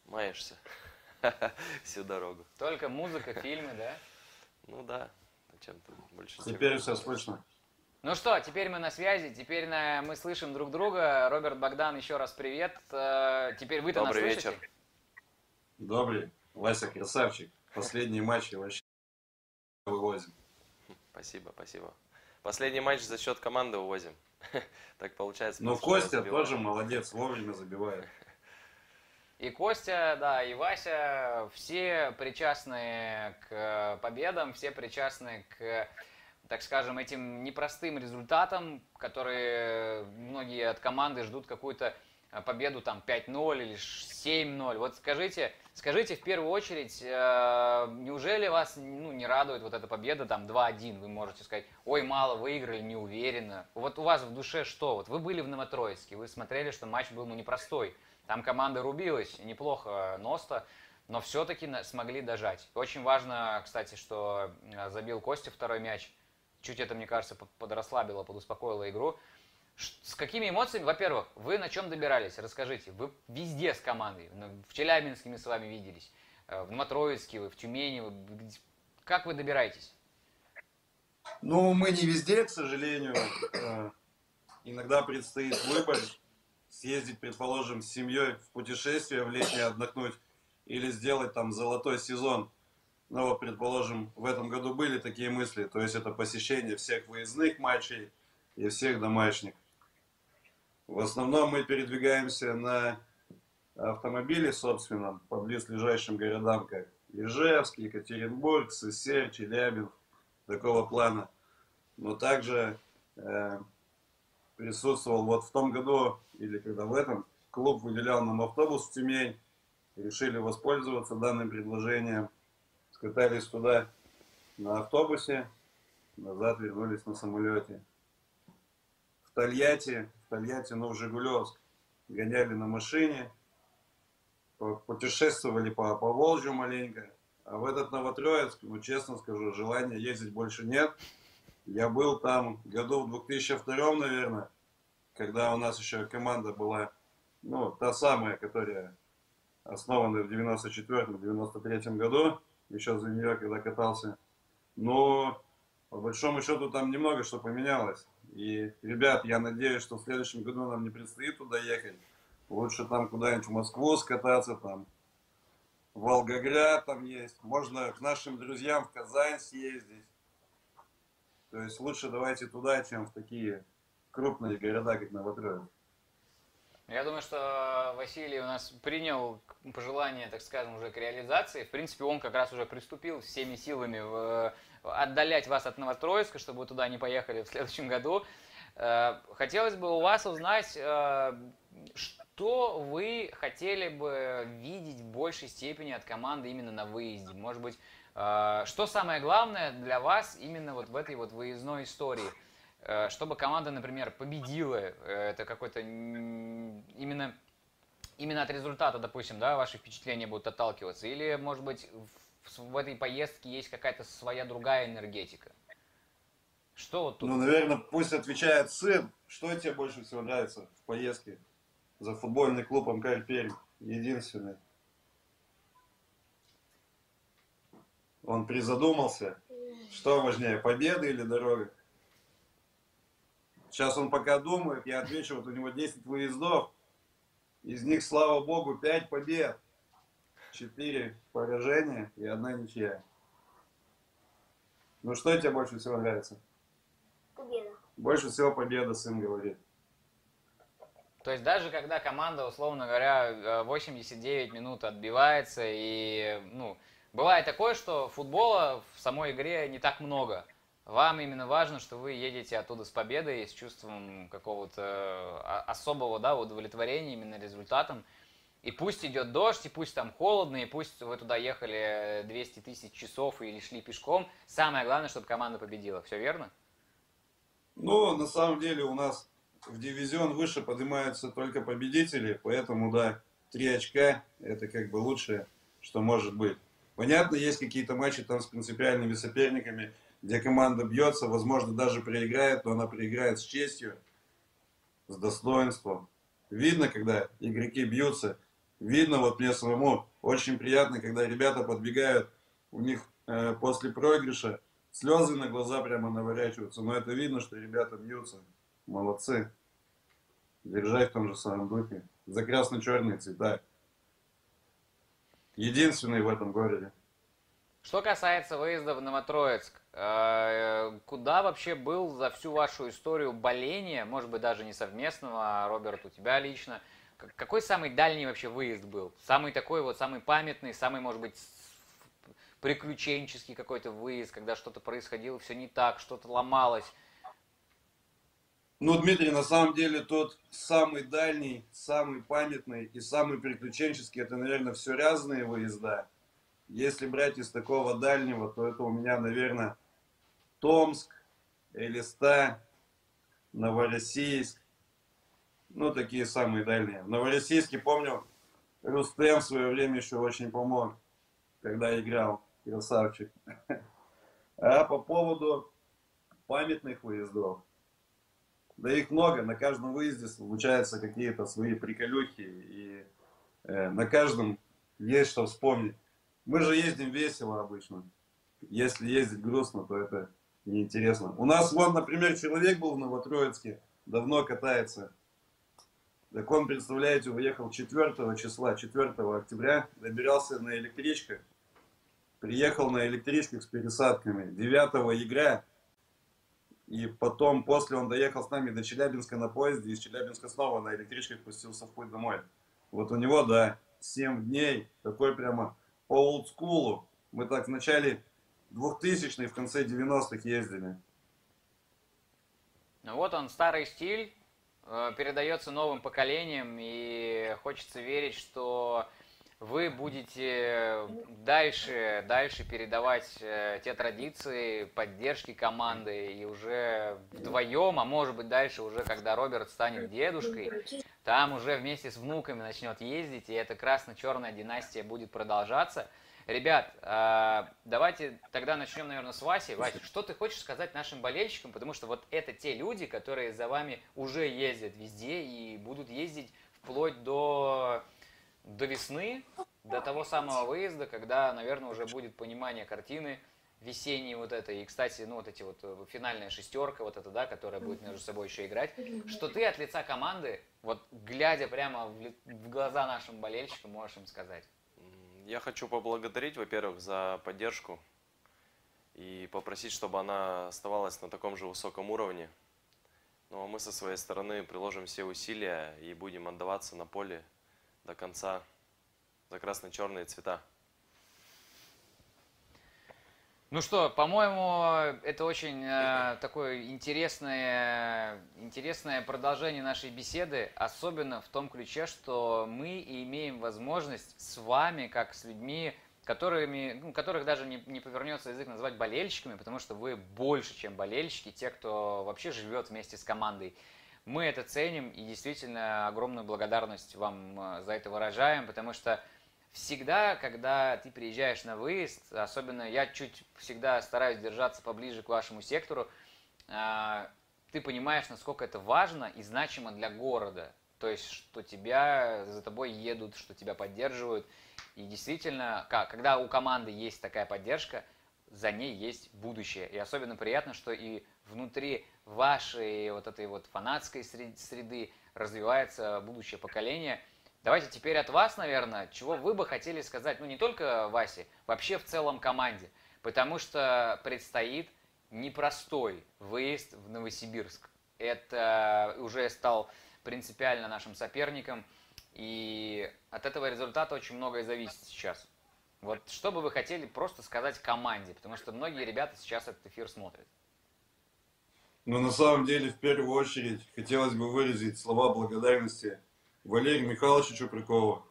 Маешься всю дорогу. Только музыка, фильмы, да? Ну да, чем-то больше. Теперь все слышно. Ну что, теперь мы на связи, теперь на... мы слышим друг друга. Роберт Богдан, еще раз привет. Э, теперь вы-то Добрый нас вечер. Добрый. Вася красавчик. Последний матч вообще вывозим. Спасибо, спасибо. Последний матч за счет команды увозим. Так получается. Ну, Костя тоже молодец, вовремя забивает. И Костя, да, и Вася, все причастны к победам, все причастны к, так скажем, этим непростым результатам, которые многие от команды ждут какую-то победу там 5-0 или 7-0. Вот скажите, скажите в первую очередь, э, неужели вас ну, не радует вот эта победа там 2-1? Вы можете сказать, ой, мало выиграли, не уверенно. Вот у вас в душе что? Вот вы были в Новотроицке, вы смотрели, что матч был ну, непростой. Там команда рубилась, неплохо Носта, но все-таки смогли дожать. Очень важно, кстати, что э, забил Костя второй мяч. Чуть это, мне кажется, подрасслабило, подуспокоило игру. С какими эмоциями? Во-первых, вы на чем добирались? Расскажите. Вы везде с командой. В Челябинске мы с вами виделись. Э, в Матроицке вы, в Тюмени. Вы... Как вы добираетесь? Ну, мы не везде, к сожалению. Э, иногда предстоит выбор. Съездить, предположим, с семьей в путешествие, в летнее отдохнуть. Или сделать там золотой сезон. Ну вот, предположим, в этом году были такие мысли. То есть это посещение всех выездных матчей и всех домашних. В основном мы передвигаемся на автомобиле собственном по близлежащим городам, как Ижевск, Екатеринбург, Сысер, Челябинск, такого плана. Но также э, присутствовал вот в том году, или когда в этом, клуб выделял нам автобус в Тюмень, решили воспользоваться данным предложением, скатались туда на автобусе, назад вернулись на самолете. В Тольятти Тольятти, Новжигулевск. Гоняли на машине, путешествовали по, по Волжью маленько. А в этот Новотроицк, ну честно скажу, желания ездить больше нет. Я был там году в 2002, наверное, когда у нас еще команда была, ну, та самая, которая основана в 94-93 году, еще за нее, когда катался. Но По большому счету там немного что поменялось. И, ребят, я надеюсь, что в следующем году нам не предстоит туда ехать. Лучше там куда-нибудь в Москву скататься, там, Волгоград там есть. Можно к нашим друзьям в Казань съездить. То есть лучше давайте туда, чем в такие крупные города, как Новотроицк. Я думаю, что Василий у нас принял пожелание, так скажем, уже к реализации. В принципе, он как раз уже приступил всеми силами в, отдалять вас от Новостроевска, чтобы вы туда не поехали в следующем году. Э, хотелось бы у вас узнать, э, что вы хотели бы видеть в большей степени от команды именно на выезде? Может быть, э, что самое главное для вас именно вот в этой вот выездной истории – чтобы команда, например, победила, это какой-то именно, именно от результата, допустим, да, ваши впечатления будут отталкиваться, или, может быть, в, этой поездке есть какая-то своя другая энергетика? Что вот тут? Ну, наверное, пусть отвечает сын. Что тебе больше всего нравится в поездке за футбольный клуб МКЛ Пермь? Единственный. Он призадумался, что важнее, победа или дорога? Сейчас он пока думает, я отвечу, вот у него 10 выездов, из них, слава богу, 5 побед, 4 поражения и одна ничья. Ну что тебе больше всего нравится? Победа. Больше всего победа, сын говорит. То есть даже когда команда, условно говоря, 89 минут отбивается, и, ну, бывает такое, что футбола в самой игре не так много – вам именно важно, что вы едете оттуда с победой, с чувством какого-то а, особого да, удовлетворения именно результатом. И пусть идет дождь, и пусть там холодно, и пусть вы туда ехали 200 тысяч часов или шли пешком. Самое главное, чтобы команда победила. Все верно? Ну, на самом деле у нас в дивизион выше поднимаются только победители, поэтому, да, три очка – это как бы лучшее, что может быть. Понятно, есть какие-то матчи там с принципиальными соперниками – где команда бьется, возможно, даже проиграет, но она проиграет с честью, с достоинством. Видно, когда игроки бьются, видно, вот мне самому очень приятно, когда ребята подбегают, у них э, после проигрыша слезы на глаза прямо наворачиваются, но это видно, что ребята бьются. Молодцы. Держать в том же самом духе. За красно-черные цвета. Единственный в этом городе. Что касается выезда в Новотроицк, э, куда вообще был за всю вашу историю боления, может быть, даже не совместного, а, Роберт, у тебя лично, какой самый дальний вообще выезд был? Самый такой вот, самый памятный, самый, может быть, приключенческий какой-то выезд, когда что-то происходило, все не так, что-то ломалось. Ну, Дмитрий, на самом деле тот самый дальний, самый памятный и самый приключенческий, это, наверное, все разные выезда. Если брать из такого дальнего, то это у меня, наверное, Томск, Элиста, Новороссийск. Ну, такие самые дальние. В помню, Рустем в свое время еще очень помог, когда играл. Красавчик. А по поводу памятных выездов. Да их много, на каждом выезде случаются какие-то свои приколюхи, и э, на каждом есть что вспомнить. Мы же ездим весело обычно. Если ездить грустно, то это неинтересно. У нас вон, например, человек был в Новотроицке, давно катается. Так он, представляете, уехал 4 числа, 4 октября, добирался на электричках. Приехал на электричках с пересадками. 9 ягря. И потом, после он доехал с нами до Челябинска на поезде, из Челябинска снова на электричках пустился в путь домой. Вот у него, да, 7 дней, такой прямо по олдскулу. Мы так в начале 2000-х, в конце 90-х ездили. Ну вот он, старый стиль, передается новым поколениям, и хочется верить, что вы будете дальше, дальше передавать э, те традиции поддержки команды, и уже вдвоем, а может быть дальше уже, когда Роберт станет дедушкой, там уже вместе с внуками начнет ездить, и эта красно-черная династия будет продолжаться. Ребят, а, давайте тогда начнем, наверное, с Васи. Вася, что ты хочешь сказать нашим болельщикам? Потому что вот это те люди, которые за вами уже ездят везде и будут ездить вплоть до до весны, до того самого выезда, когда, наверное, уже будет понимание картины, весенней вот этой, и, кстати, ну, вот эти вот э, финальная шестерка, вот эта, да, которая будет между собой еще играть, что ты от лица команды, вот глядя прямо в, в глаза нашим болельщикам, можешь им сказать? Я хочу поблагодарить, во-первых, за поддержку и попросить, чтобы она оставалась на таком же высоком уровне. Ну а мы со своей стороны приложим все усилия и будем отдаваться на поле до конца за красно-черные цвета. Ну что, по-моему, это очень э, такое интересное, интересное продолжение нашей беседы, особенно в том ключе, что мы имеем возможность с вами, как с людьми, которыми, ну, которых даже не, не повернется язык назвать болельщиками, потому что вы больше, чем болельщики, те, кто вообще живет вместе с командой. Мы это ценим и действительно огромную благодарность вам э, за это выражаем, потому что всегда, когда ты приезжаешь на выезд, особенно я чуть всегда стараюсь держаться поближе к вашему сектору, а, ты понимаешь, насколько это важно и значимо для города. То есть, что тебя за тобой едут, что тебя поддерживают. И действительно, когда у команды есть такая поддержка, за ней есть будущее. И особенно приятно, что и внутри вашей вот этой вот фанатской сре- среды развивается будущее поколение. Давайте теперь от вас, наверное, чего вы бы хотели сказать, ну не только Васе, вообще в целом команде. Потому что предстоит непростой выезд в Новосибирск. Это уже стал принципиально нашим соперником. И от этого результата очень многое зависит сейчас. Вот что бы вы хотели просто сказать команде, потому что многие ребята сейчас этот эфир смотрят. Но на самом деле, в первую очередь, хотелось бы выразить слова благодарности Валерию Михайловичу Чуприкову,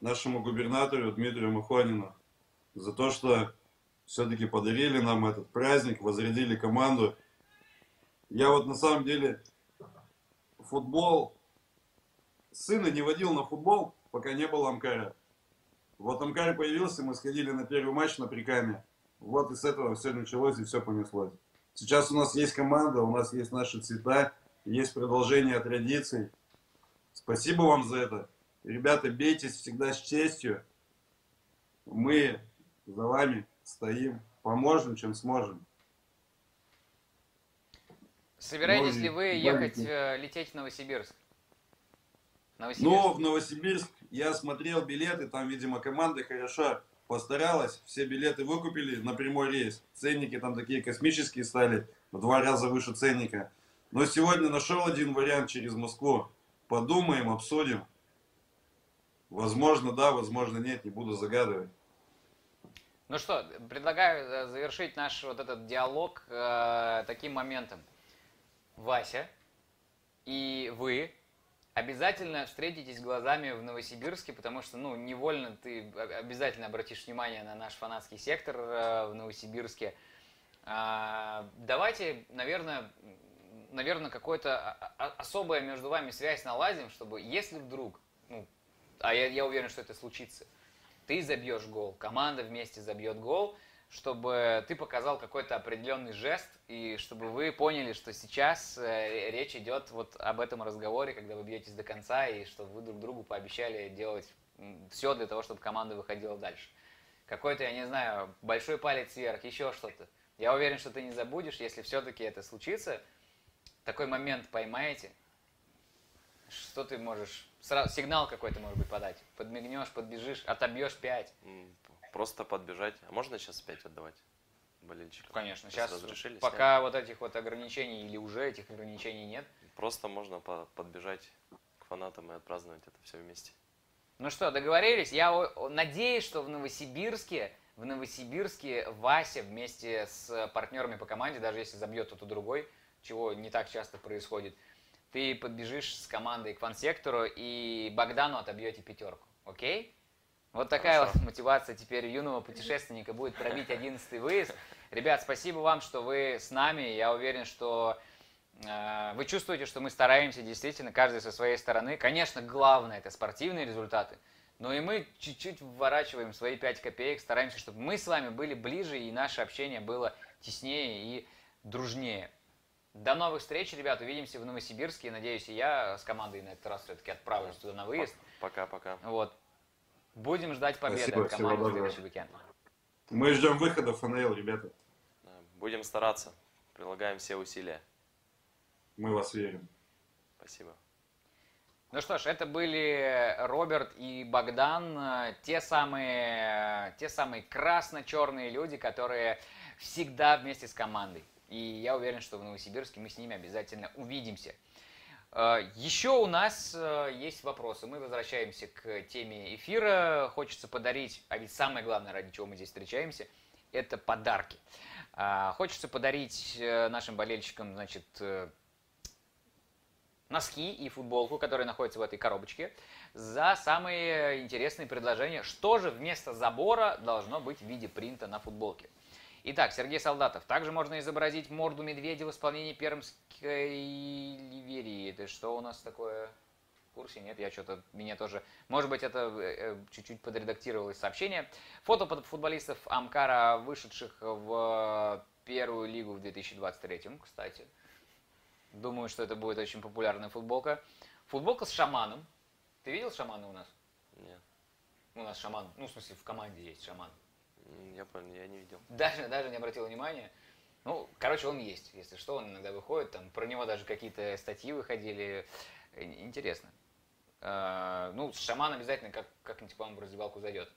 нашему губернатору Дмитрию Махонину, за то, что все-таки подарили нам этот праздник, возрядили команду. Я вот на самом деле футбол, сына не водил на футбол, пока не было Амкара. Вот Амкар появился, мы сходили на первый матч на Прикаме. Вот и с этого все началось и все понеслось. Сейчас у нас есть команда, у нас есть наши цвета, есть продолжение традиций. Спасибо вам за это. Ребята, бейтесь всегда с честью. Мы за вами стоим, поможем, чем сможем. Собираетесь Ну, ли вы ехать, э, лететь в Новосибирск? Но Новосибирск. в Новосибирск я смотрел билеты, там, видимо, команда хорошо постаралась, все билеты выкупили на прямой рейс. Ценники там такие космические стали, в два раза выше ценника. Но сегодня нашел один вариант через Москву. Подумаем, обсудим. Возможно, да, возможно, нет, не буду загадывать. Ну что, предлагаю э, завершить наш вот этот диалог э, таким моментом. Вася и вы обязательно встретитесь глазами в Новосибирске, потому что, ну, невольно ты обязательно обратишь внимание на наш фанатский сектор э, в Новосибирске. А, давайте, наверное, наверное, какое-то а- а- особая между вами связь наладим, чтобы, если вдруг, ну, а я, я уверен, что это случится, ты забьешь гол, команда вместе забьет гол, чтобы ты показал какой-то определенный жест, и чтобы вы поняли, что сейчас э, речь идет вот об этом разговоре, когда вы бьетесь до конца, и что вы друг другу пообещали делать все для того, чтобы команда выходила дальше. Какой-то, я не знаю, большой палец вверх, еще что-то. Я уверен, что ты не забудешь, если все-таки это случится, такой момент поймаете, что ты можешь, сразу, сигнал какой-то, может быть, подать. Подмигнешь, подбежишь, отобьешь 5. М, Просто подбежать. А можно сейчас 5 отдавать болельщикам? Конечно, Сейчас сейчас разрешили пока вот этих вот ограничений или уже этих ограничений нет. Просто можно по- подбежать к фанатам и отпраздновать это все вместе. Ну что, договорились? Я надеюсь, что в Новосибирске, в Новосибирске Вася вместе с партнерами по команде, даже если забьет тот и другой, чего не так часто происходит, ты подбежишь с командой к фан-сектору и Богдану отобьете пятерку. Окей? Вот такая Хорошо. вот мотивация теперь юного путешественника будет пробить 11 выезд. Ребят, спасибо вам, что вы с нами. Я уверен, что э, вы чувствуете, что мы стараемся действительно, каждый со своей стороны. Конечно, главное это спортивные результаты, но и мы чуть-чуть вворачиваем свои 5 копеек, стараемся, чтобы мы с вами были ближе и наше общение было теснее и дружнее. До новых встреч, ребят. Увидимся в Новосибирске. Надеюсь, и я с командой на этот раз все-таки отправлюсь туда на выезд. Пока-пока. Вот. Будем ждать победы Спасибо, от команды в следующий уикенд. Мы ждем выхода ФНЛ, ребята. Будем стараться, прилагаем все усилия. Мы вас верим. Спасибо. Ну что ж, это были Роберт и Богдан, э, те самые, те самые красно-черные люди, которые всегда вместе с командой. И я уверен, что в Новосибирске мы с ними обязательно увидимся. Э, Еще у нас э, есть вопросы. Мы возвращаемся к теме эфира. Хочется подарить, а ведь самое главное, ради чего мы здесь встречаемся, это подарки. А, Хочется подарить э, нашим болельщикам, значит, э, носки и футболку, которые находятся в этой коробочке, за самые интересные предложения, что же вместо забора должно быть в виде принта на футболке. Итак, Сергей Солдатов. Также можно изобразить морду медведя в исполнении пермской ливерии. Это что у нас такое? В курсе? Нет, я что-то, меня тоже... Может быть, это э, э, чуть-чуть подредактировалось сообщение. Фото под футболистов Амкара, вышедших в первую лигу в 2023, кстати. Думаю, что это будет очень популярная футболка. Футболка с шаманом. Ты видел шамана у нас? Нет, У нас шаман. Ну, в смысле, в команде есть шаман. Я понял, я не видел. Даже, даже не обратил внимания. Ну, короче, он есть. Если что, он иногда выходит. Там про него даже какие-то статьи выходили. Э, Интересно. Э, Ну, шаман обязательно как, как-нибудь, по-моему, в раздевалку зайдет.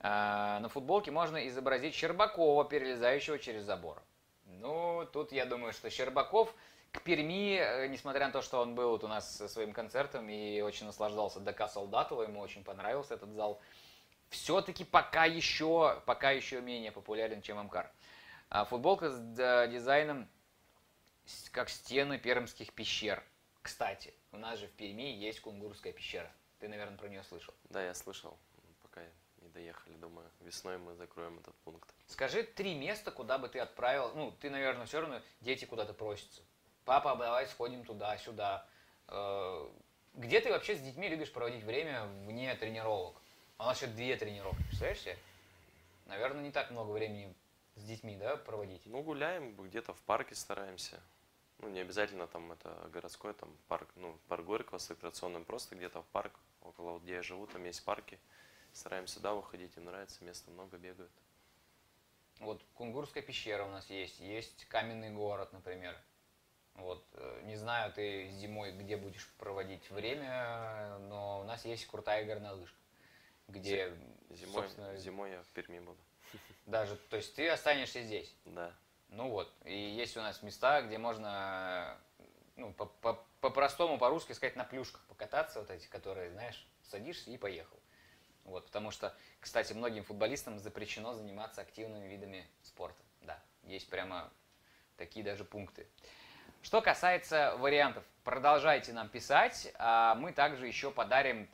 Э, На футболке можно изобразить Щербакова, перелезающего через забор. Ну, тут я думаю, что Щербаков к Перми, несмотря на то, что он был вот у нас со своим концертом и очень наслаждался ДК Солдатова, ему очень понравился этот зал, все-таки пока еще, пока еще менее популярен, чем Амкар. А футболка с д- дизайном как стены пермских пещер. Кстати, у нас же в Перми есть Кунгурская пещера. Ты, наверное, про нее слышал. Да, я слышал, пока не доехали, думаю, весной мы закроем этот пункт. Скажи три места, куда бы ты отправил. Ну, ты, наверное, все равно дети куда-то просятся. Папа, давай сходим туда, сюда. Э, Где ты вообще с детьми любишь проводить время вне тренировок? А у нас еще две тренировки, представляешь себе? Наверное, не так много времени с детьми, да, проводить? Ну, гуляем, где-то в парке стараемся. Ну, не обязательно там это городской, там парк, ну, парк Горького с аттракционным, просто где-то в парк, около вот где я живу, там есть парки. Стараемся сюда выходить, им нравится, места много бегают. Вот Кунгурская пещера у нас есть, есть каменный город, например. Вот, э, не знаю, ты зимой где будешь проводить время, но у нас есть крутая горная лыжка, где, Зимой, собственно, зимой я в Перми буду. даже, то есть ты останешься здесь. Да. Ну вот, и есть у нас места, где можно, ну, по- по- по-простому, по-русски сказать, на плюшках покататься, вот эти, которые, знаешь, садишься и поехал. Вот, потому что, кстати, многим футболистам запрещено заниматься активными видами спорта. Да, есть прямо такие даже пункты. Что касается вариантов, продолжайте нам писать. А мы также еще подарим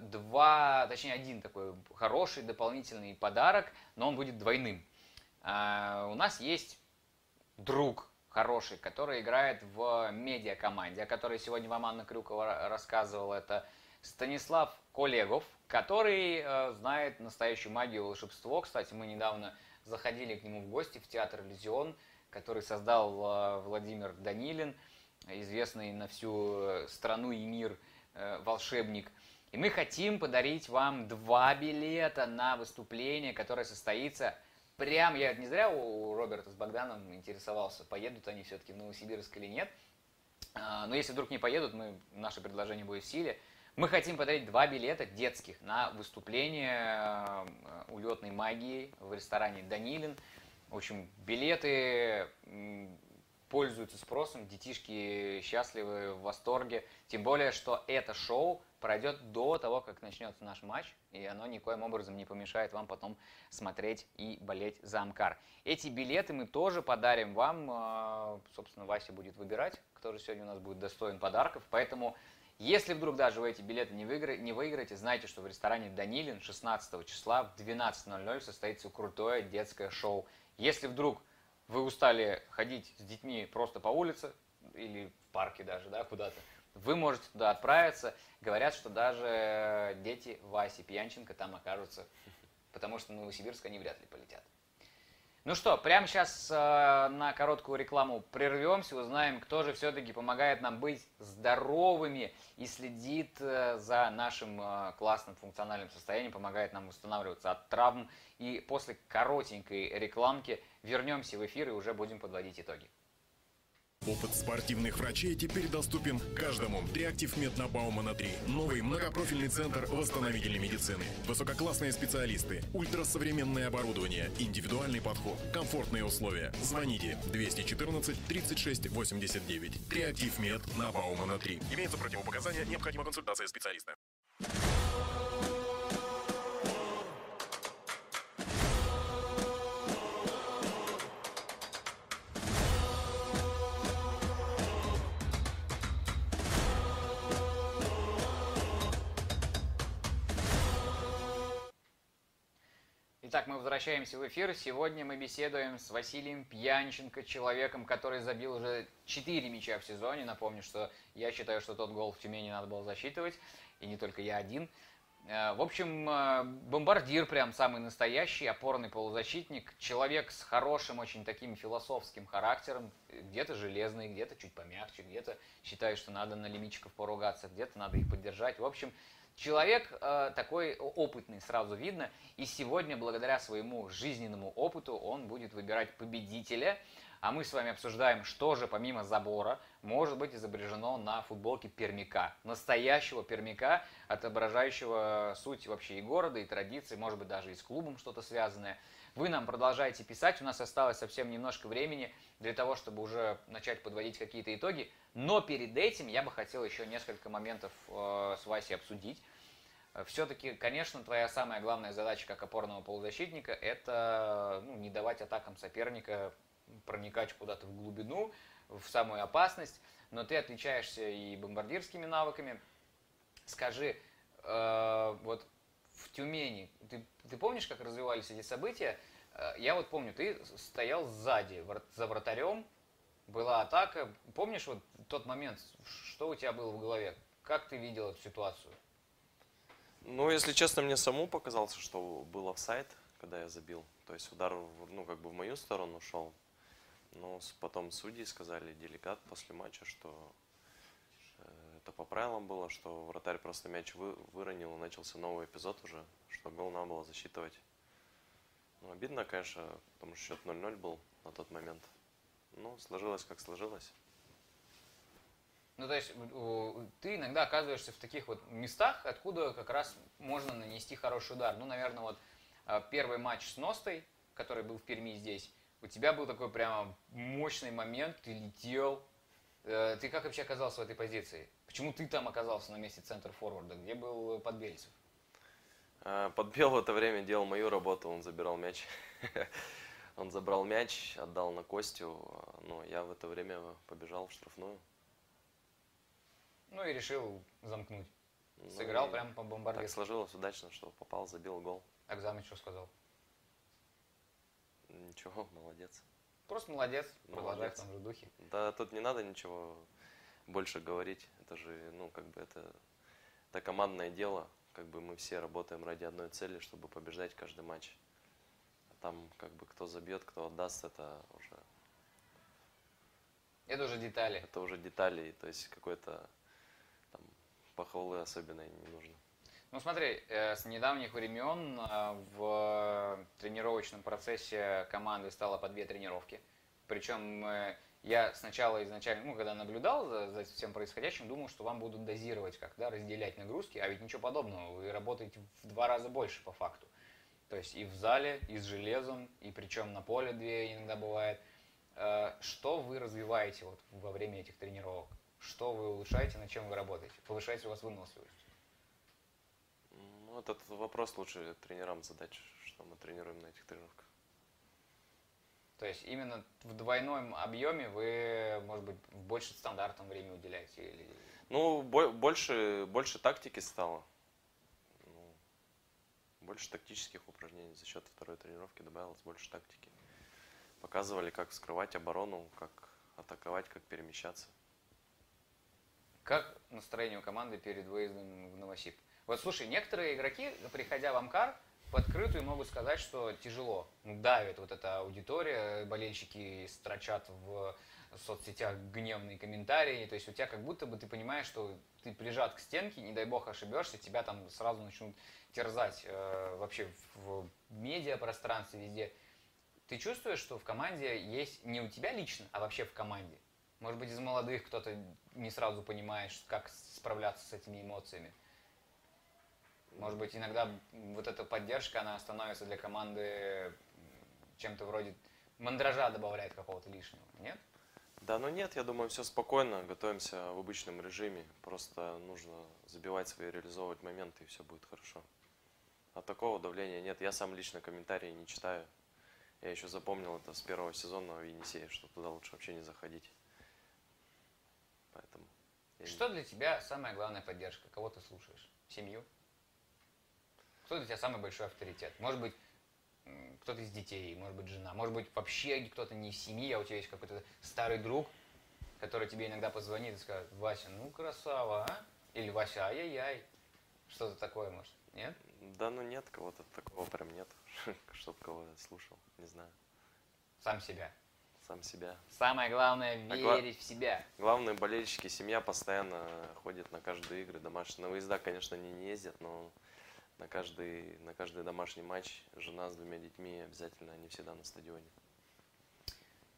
два, точнее один такой хороший дополнительный подарок, но он будет двойным. А, У нас есть друг хороший, который играет в медиакоманде, о которой сегодня вам Анна Крюкова ра- рассказывала. Это Станислав Колегов, который э, знает настоящую магию и волшебство. Кстати, мы недавно заходили к нему в гости в театр «Иллюзион», который создал э, Владимир Данилин, известный на всю э, страну и мир э, волшебник. И мы хотим подарить вам два билета на выступление, которое состоится прям, я не зря у Роберта с Богданом интересовался, поедут они все-таки в Новосибирск или нет. А, Но если вдруг не поедут, мы, наше предложение будет в силе. Мы хотим подарить два билета детских на выступление э, улетной магии в ресторане Данилин. В общем, билеты пользуются спросом, детишки счастливы, в восторге. Тем более, что это шоу пройдет до того, как начнется наш матч, и оно никоим образом не помешает вам потом смотреть и болеть за Амкар. Эти билеты мы тоже подарим вам. э, Собственно, Вася будет выбирать, кто же сегодня у нас будет достоин подарков. Поэтому, если вдруг даже вы эти билеты не, выигра- не выиграете, знайте, что в ресторане Данилин 16 числа в 12.00 состоится крутое детское шоу. Если вдруг вы устали ходить с детьми просто по улице или в парке даже, да, куда-то, вы можете туда отправиться. Говорят, что даже дети Васи Пьянченко там окажутся, потому что в Новосибирск они вряд ли полетят. Ну что, прямо сейчас э, на короткую рекламу прервемся, узнаем, кто же все-таки помогает нам быть здоровыми и следит э, за нашим э, классным функциональным состоянием, помогает нам восстанавливаться от травм. И после коротенькой рекламки вернемся в эфир и уже будем подводить итоги. Опыт спортивных врачей теперь доступен каждому. Триактив Мед на Баумана 3. Новый многопрофильный центр восстановительной медицины. Высококлассные специалисты, ультрасовременное оборудование, индивидуальный подход, комфортные условия. Звоните 214 36 89. Триактив Мед на Баумана 3. Имеются противопоказания, необходима консультация специалиста. Возвращаемся в эфир. Сегодня мы беседуем с Василием Пьянченко, человеком, который забил уже 4 мяча в сезоне. Напомню, что я считаю, что тот гол в Тюмени надо было засчитывать, и не только я один. Э, В общем, э, бомбардир прям самый настоящий, опорный полузащитник, человек с хорошим, очень таким философским характером, где-то железный, где-то чуть помягче, где-то считает, что надо на лимитчиков поругаться, где-то надо их поддержать. В общем, Человек э, такой опытный, сразу видно, и сегодня, благодаря своему жизненному опыту, он будет выбирать победителя. А мы с вами обсуждаем, что же помимо забора может быть изображено на футболке пермяка. Настоящего пермяка, отображающего суть вообще и города, и традиции, может быть даже и с клубом что-то связанное. Вы нам продолжаете писать, у нас осталось совсем немножко времени для того, чтобы уже начать подводить какие-то итоги. Но перед этим я бы хотел еще несколько моментов э, с Васей обсудить. Все-таки, конечно, твоя самая главная задача как опорного полузащитника – это ну, не давать атакам соперника проникать куда-то в глубину, в самую опасность. Но ты отличаешься и бомбардирскими навыками. Скажи, э, вот в Тюмени, ты, ты помнишь, как развивались эти события? Э, Я вот помню, ты стоял сзади, за вратарем, была атака. Помнишь вот тот момент, что у тебя было в голове? Как ты видел эту ситуацию? Ну, если честно, мне самому показался, что был офсайд, когда я забил. То есть удар, ну, как бы в мою сторону шел. Но потом судьи сказали, делегат после матча, что это по правилам было, что вратарь просто мяч вы- выронил, и начался новый эпизод уже, что гол надо было засчитывать. Ну, обидно, конечно, потому что счет 0-0 был на тот момент. Ну, сложилось как сложилось. Ну, то есть ты иногда оказываешься в таких вот местах, откуда как раз можно нанести хороший удар. Ну, наверное, вот а, первый матч с Ностой, который был в Перми здесь, у тебя был такой прямо мощный момент, ты летел. Э, Ты как вообще оказался в этой позиции? Почему ты там оказался на месте центр форварда? Где был Подбельцев? А, Подбел в это время делал мою работу, он забирал мяч. Он забрал мяч, отдал на Костю, а, но я в это время побежал в штрафную. Ну и решил замкнуть. Ну Сыграл и прямо по Так бомбардиру. сложилось удачно, что попал, забил гол. Экзамен что сказал? Ничего, молодец. Просто молодец, продолжай в Молодец. том же духе. Да тут не надо ничего больше говорить. Это же, ну, как бы это, это командное дело. Как бы мы все работаем ради одной цели, чтобы побеждать каждый матч. А там, как бы, кто забьет, кто отдаст, это уже Это уже детали. это уже детали, то есть какой-то там похвалы особенной не нужно. Ну смотри, э, с недавних времен э, в тренировочном процессе команды стало по две тренировки. Причем э, я сначала изначально, ну, когда наблюдал за, за всем происходящим, думал, что вам будут дозировать как, да, разделять нагрузки, а ведь ничего подобного, вы работаете в два раза больше по факту. То есть и в зале, и с железом, и причем на поле две иногда бывает. Что вы развиваете вот во время этих тренировок? Что вы улучшаете, над чем вы работаете? Повышаете у вас выносливость? Ну, этот вопрос лучше тренерам задать, что мы тренируем на этих тренировках. То есть именно в двойном объеме вы, может быть, больше стандартном время уделяете? Или... Ну, бо- больше, больше тактики стало. Ну, больше тактических упражнений. За счет второй тренировки добавилось больше тактики. Показывали, как вскрывать оборону, как атаковать, как перемещаться. Как настроение у команды перед выездом в Новосиб? Вот слушай, некоторые игроки, приходя в Амкар, в открытую могут сказать, что тяжело. Ну, давит вот эта аудитория, болельщики строчат в соцсетях гневные комментарии. То есть у тебя как будто бы ты понимаешь, что ты прижат к стенке, не дай бог ошибешься, тебя там сразу начнут терзать э, вообще в, в медиапространстве везде. Ты чувствуешь, что в команде есть не у тебя лично, а вообще в команде? Может быть, из молодых кто-то не сразу понимает, как справляться с этими эмоциями. Может быть, иногда вот эта поддержка, она становится для команды чем-то вроде мандража добавляет какого-то лишнего, нет? Да, ну нет, я думаю, все спокойно, готовимся в обычном режиме. Просто нужно забивать свои, реализовывать моменты, и все будет хорошо. А такого давления нет. Я сам лично комментарии не читаю. Я еще запомнил это с первого сезона в Енисее, что туда лучше вообще не заходить. Поэтому. Что для тебя самая главная поддержка? Кого ты слушаешь? Семью? Кто для тебя самый большой авторитет? Может быть, кто-то из детей, может быть, жена, может быть, вообще кто-то не из семьи, а у тебя есть какой-то старый друг, который тебе иногда позвонит и скажет, Вася, ну красава, а? Или Вася, ай-яй-яй. Что-то такое, может, нет? Да, ну нет, кого-то такого прям нет, чтоб кого слушал, не знаю. Сам себя. Сам себя. Самое главное А верить гла- в себя. Главные болельщики, семья постоянно ходит на каждые игры домашние. На выезда, конечно, они не ездят, но на каждый, на каждый домашний матч жена с двумя детьми обязательно, они всегда на стадионе.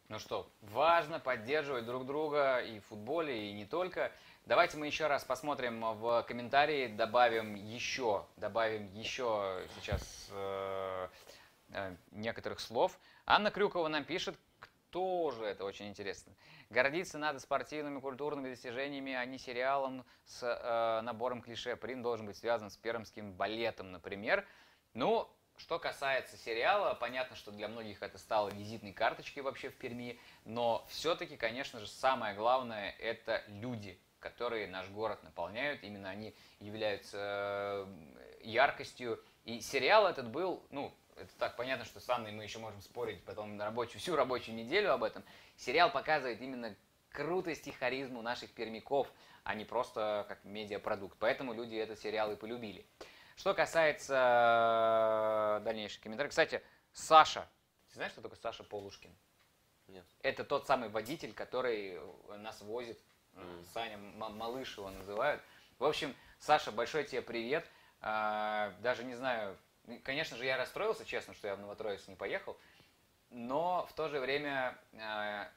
Ну что, важно поддерживать друг друга и в футболе, и не только. Давайте мы еще раз посмотрим в комментарии, добавим еще, добавим еще сейчас э, э, некоторых слов. Анна Крюкова нам пишет, кто же это, очень интересно. Гордиться надо спортивными, культурными достижениями, а не сериалом с э, набором клише. Прин должен быть связан с пермским балетом, например. Ну, что касается сериала, понятно, что для многих это стало визитной карточкой вообще в Перми, но все-таки, конечно же, самое главное – это люди, которые наш город наполняют, именно они являются э, яркостью. И сериал этот был, ну, это так понятно, что с Анной мы еще можем спорить потом на рабочую, всю рабочую неделю об этом. Сериал показывает именно крутость и харизму наших пермяков, а не просто как медиапродукт. Поэтому люди этот сериал и полюбили. Что касается э, дальнейших комментариев. Кстати, Саша. Ты знаешь, что такое Саша Полушкин? Нет. Это тот самый водитель, который нас возит. Э, Мгм. Саня, малыш его называют. В общем, Саша, большой тебе привет. А, Даже не знаю, конечно же, я расстроился, честно, что я в Новотроицк не поехал. Но в то же время, а,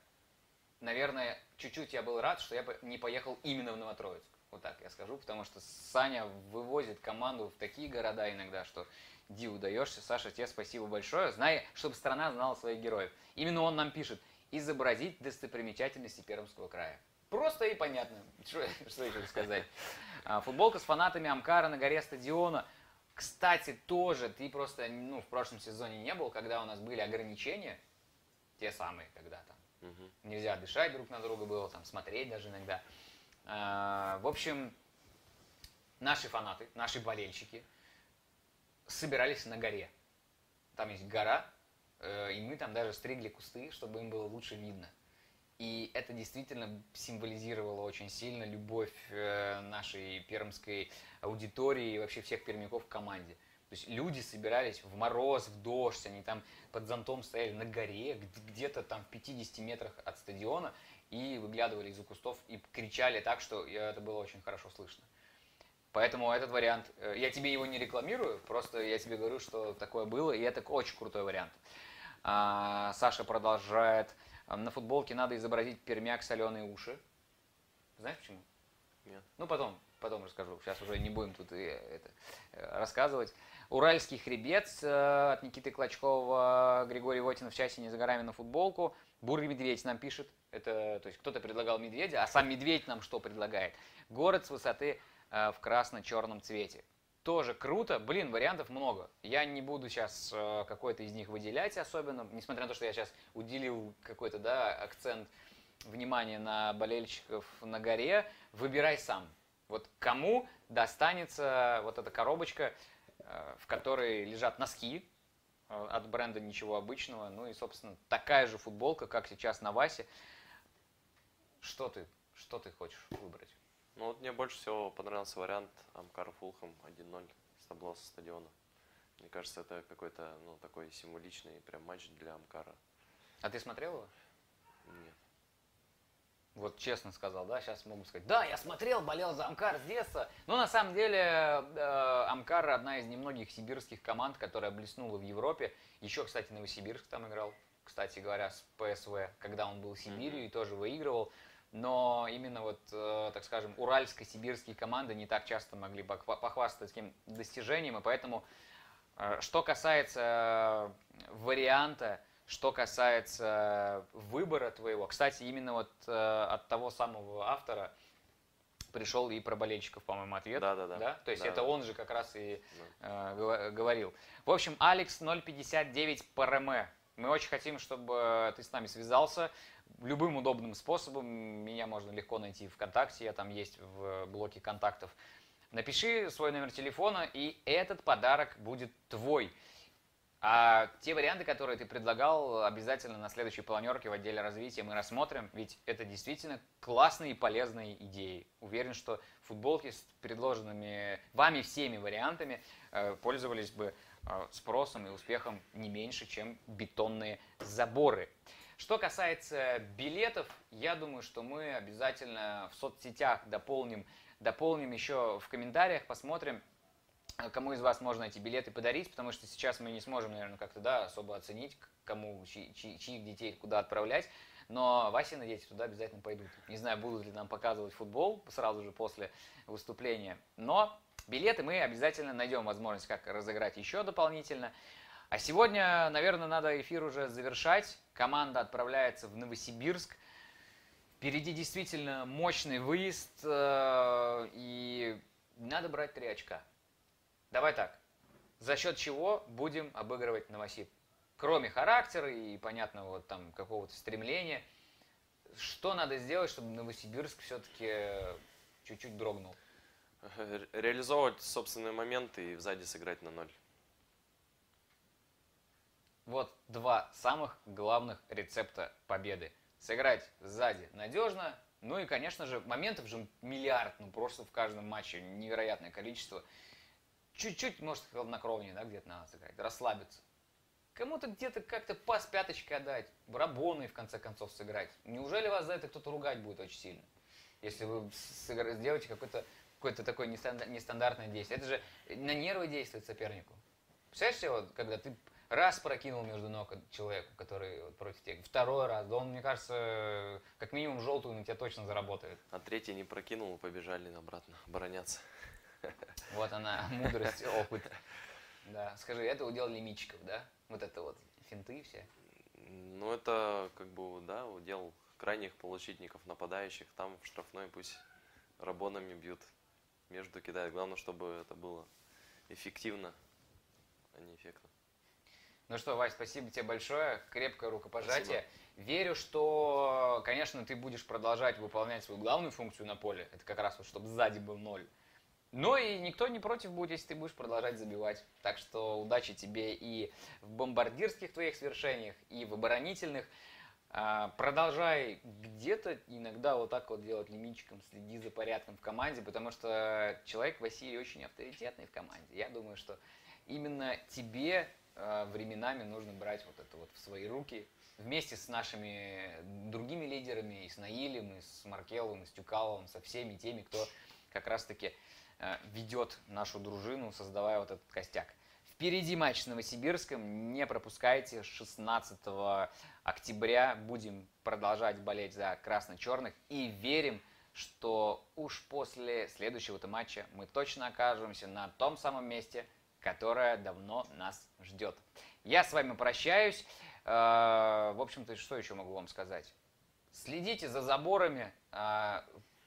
наверное, чуть-чуть я был рад, что я не поехал именно в Новотроицк. Вот так я скажу, потому что Саня вывозит команду в такие города иногда, что диву даешься. Саша, тебе спасибо большое. Знай, чтобы страна знала своих героев. Именно он нам пишет, изобразить достопримечательности Пермского края. Просто и понятно. Что, что еще сказать. А, Футболка с фанатами Амкара на горе стадиона. Кстати, тоже ты просто ну, в прошлом сезоне не был, когда у нас были ограничения. Те самые, когда там Мгм. нельзя дышать друг на друга было, там смотреть даже иногда. А, В общем, наши фанаты, наши болельщики собирались на горе. Там есть гора, э, и мы там даже стригли кусты, чтобы им было лучше видно. И это действительно символизировало очень сильно любовь э, нашей пермской аудитории и вообще всех пермяков к команде. То есть люди собирались в мороз, в дождь, они там под зонтом стояли на горе, где-то там в 50 метрах от стадиона, и выглядывали из-за кустов и кричали так, что это было очень хорошо слышно. Поэтому этот вариант, э, я тебе его не рекламирую, просто я тебе говорю, что такое было, и это очень крутой вариант. А, Саша продолжает. На футболке надо изобразить пермяк соленые уши. Знаешь почему? Нет. Ну, потом, потом расскажу. Сейчас уже не будем тут и это, э, рассказывать. Уральский хребет э, от Никиты Клочкова, Григорий Вотин в часе не за горами на футболку. Бурый медведь нам пишет. Это, то есть кто-то предлагал медведя, а сам медведь нам что предлагает? Город с высоты э, в красно-черном цвете. Тоже круто. Блин, вариантов много. Я не буду сейчас э, какой-то из них выделять особенно, несмотря на то, что я сейчас уделил какой-то да, акцент внимания на болельщиков на горе. Выбирай сам. Вот кому достанется вот эта коробочка, э, в которой лежат носки э, от бренда «Ничего обычного», ну и, собственно, такая же футболка, как сейчас на Васе. Что ты, что ты хочешь выбрать? Ну вот мне больше всего понравился вариант Амкар Фулхэм 1-0 с табло со стадиона. Мне кажется, это какой-то, ну, такой символичный прям матч для Амкара. А ты смотрел его? Нет. Вот честно сказал, да, сейчас могу сказать, да, я смотрел, болел за Амкар с детства. Но на самом деле э, Амкар одна из немногих сибирских команд, которая блеснула в Европе. Еще, кстати, Новосибирск там играл, кстати говоря, с ПСВ, когда он был в Сибири и тоже выигрывал. Но именно вот, э, так скажем, уральско-сибирские команды не так часто могли похва- похвастаться таким достижением, и поэтому, э, что касается э, варианта, что касается выбора твоего, кстати, именно вот от того самого автора пришел и про болельщиков, по-моему, ответ. Да-да-да. То есть Да, это да. он же как раз и э, гова- говорил. В общем, Алекс 059 ПРМ. Мы очень хотим, чтобы ты с нами связался любым удобным способом. Меня можно легко найти ВКонтакте, я там есть в блоке контактов. Напиши свой номер телефона, и этот подарок будет твой. А те варианты, которые ты предлагал, обязательно на следующей планерке в отделе развития мы рассмотрим, ведь это действительно классные и полезные идеи. Уверен, что футболки с предложенными вами всеми вариантами э, пользовались бы э, спросом и успехом не меньше, чем бетонные заборы. Что касается билетов, я думаю, что мы обязательно в соцсетях дополним, дополним еще в комментариях, посмотрим, кому из вас можно эти билеты подарить, потому что сейчас мы не сможем, наверное, как-то да, особо оценить, кому, чьи- чьи- чьих детей куда отправлять. Но Вася, дети туда обязательно пойдут. Не знаю, будут ли нам показывать футбол сразу же после выступления. Но билеты мы обязательно найдем возможность, как разыграть еще дополнительно. А сегодня, наверное, надо эфир уже завершать. Команда отправляется в Новосибирск. Впереди действительно мощный выезд, э, и надо брать три очка. Давай так. За счет чего будем обыгрывать Новосиб? Кроме характера и, понятно, вот там какого-то стремления, что надо сделать, чтобы Новосибирск все-таки чуть-чуть дрогнул? Ре- Реализовывать собственные моменты и сзади сыграть на ноль. Вот два самых главных рецепта победы. Сыграть сзади надежно, ну и, конечно же, моментов же миллиард, ну просто в каждом матче невероятное количество. Чуть-чуть, может, хладнокровнее, да, где-то надо сыграть, расслабиться. Кому-то где-то как-то пас пяточкой отдать, барабоны в конце концов сыграть. Неужели вас за это кто-то ругать будет очень сильно? Если вы сделаете какое-то какое-то такое нестандар- нестандартное действие. Это же на нервы действует сопернику. Представляешь себе, вот, когда ты раз прокинул между ног человеку, который вот против тебя, второй раз, да он, мне кажется, как минимум желтую на тебя точно заработает. А третий не прокинул, побежали обратно обороняться. Вот она, мудрость, опыт. Да, скажи, это удел лимитчиков, да? Вот это вот финты все. Ну, это как бы, да, удел крайних полузащитников, нападающих. Там в штрафной пусть рабонами бьют, между кидают. Главное, чтобы это было эффективно, а не эффектно. Ну что, Вась, спасибо тебе большое, крепкое рукопожатие. Верю, что, конечно, ты будешь продолжать выполнять свою главную функцию на поле. Это как раз вот, чтобы сзади был ноль. Но и никто не против будет, если ты будешь продолжать забивать. Так что удачи тебе и в бомбардирских твоих свершениях, и в оборонительных. А, Продолжай где-то иногда вот так вот делать лимитчиком, следи за порядком в команде, потому что человек Василий очень авторитетный в команде. Я думаю, что именно тебе временами нужно брать вот это вот в свои руки. Вместе с нашими другими лидерами, и с Наилем, и с Маркеловым, и с Тюкаловым, со всеми теми, кто как раз-таки э, ведет нашу дружину, создавая вот этот костяк. Впереди матч с Новосибирском, не пропускайте, 16 октября будем продолжать болеть за красно-черных. И верим, что уж после следующего матча мы точно окажемся на том самом месте, которое давно нас ждет. Я с вами прощаюсь. Э, В общем-то, что еще могу вам сказать? Следите за заборами, э,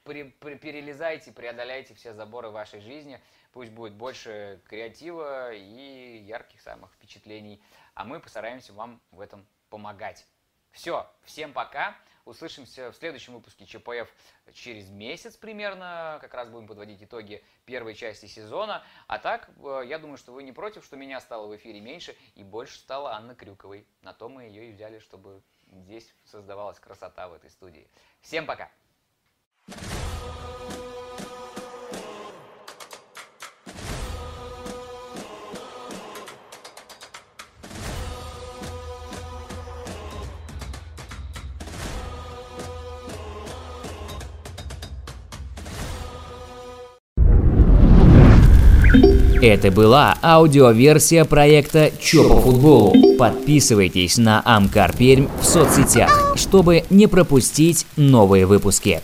перелезайте, преодоляйте все заборы вашей жизни. Пусть будет больше креатива и ярких самых впечатлений. А мы постараемся вам в этом помогать. Все, всем пока. Услышимся в следующем выпуске ЧПФ через месяц примерно. Как раз будем подводить итоги первой части сезона. А так, э, я думаю, что вы не против, что меня стало в эфире меньше и больше стало Анны Крюковой. На то мы ее и взяли, чтобы здесь создавалась красота в этой студии. Всем пока! Это была аудиоверсия проекта «Чё по футболу». Подписывайтесь на Амкар Пермь в соцсетях, чтобы не пропустить новые выпуски.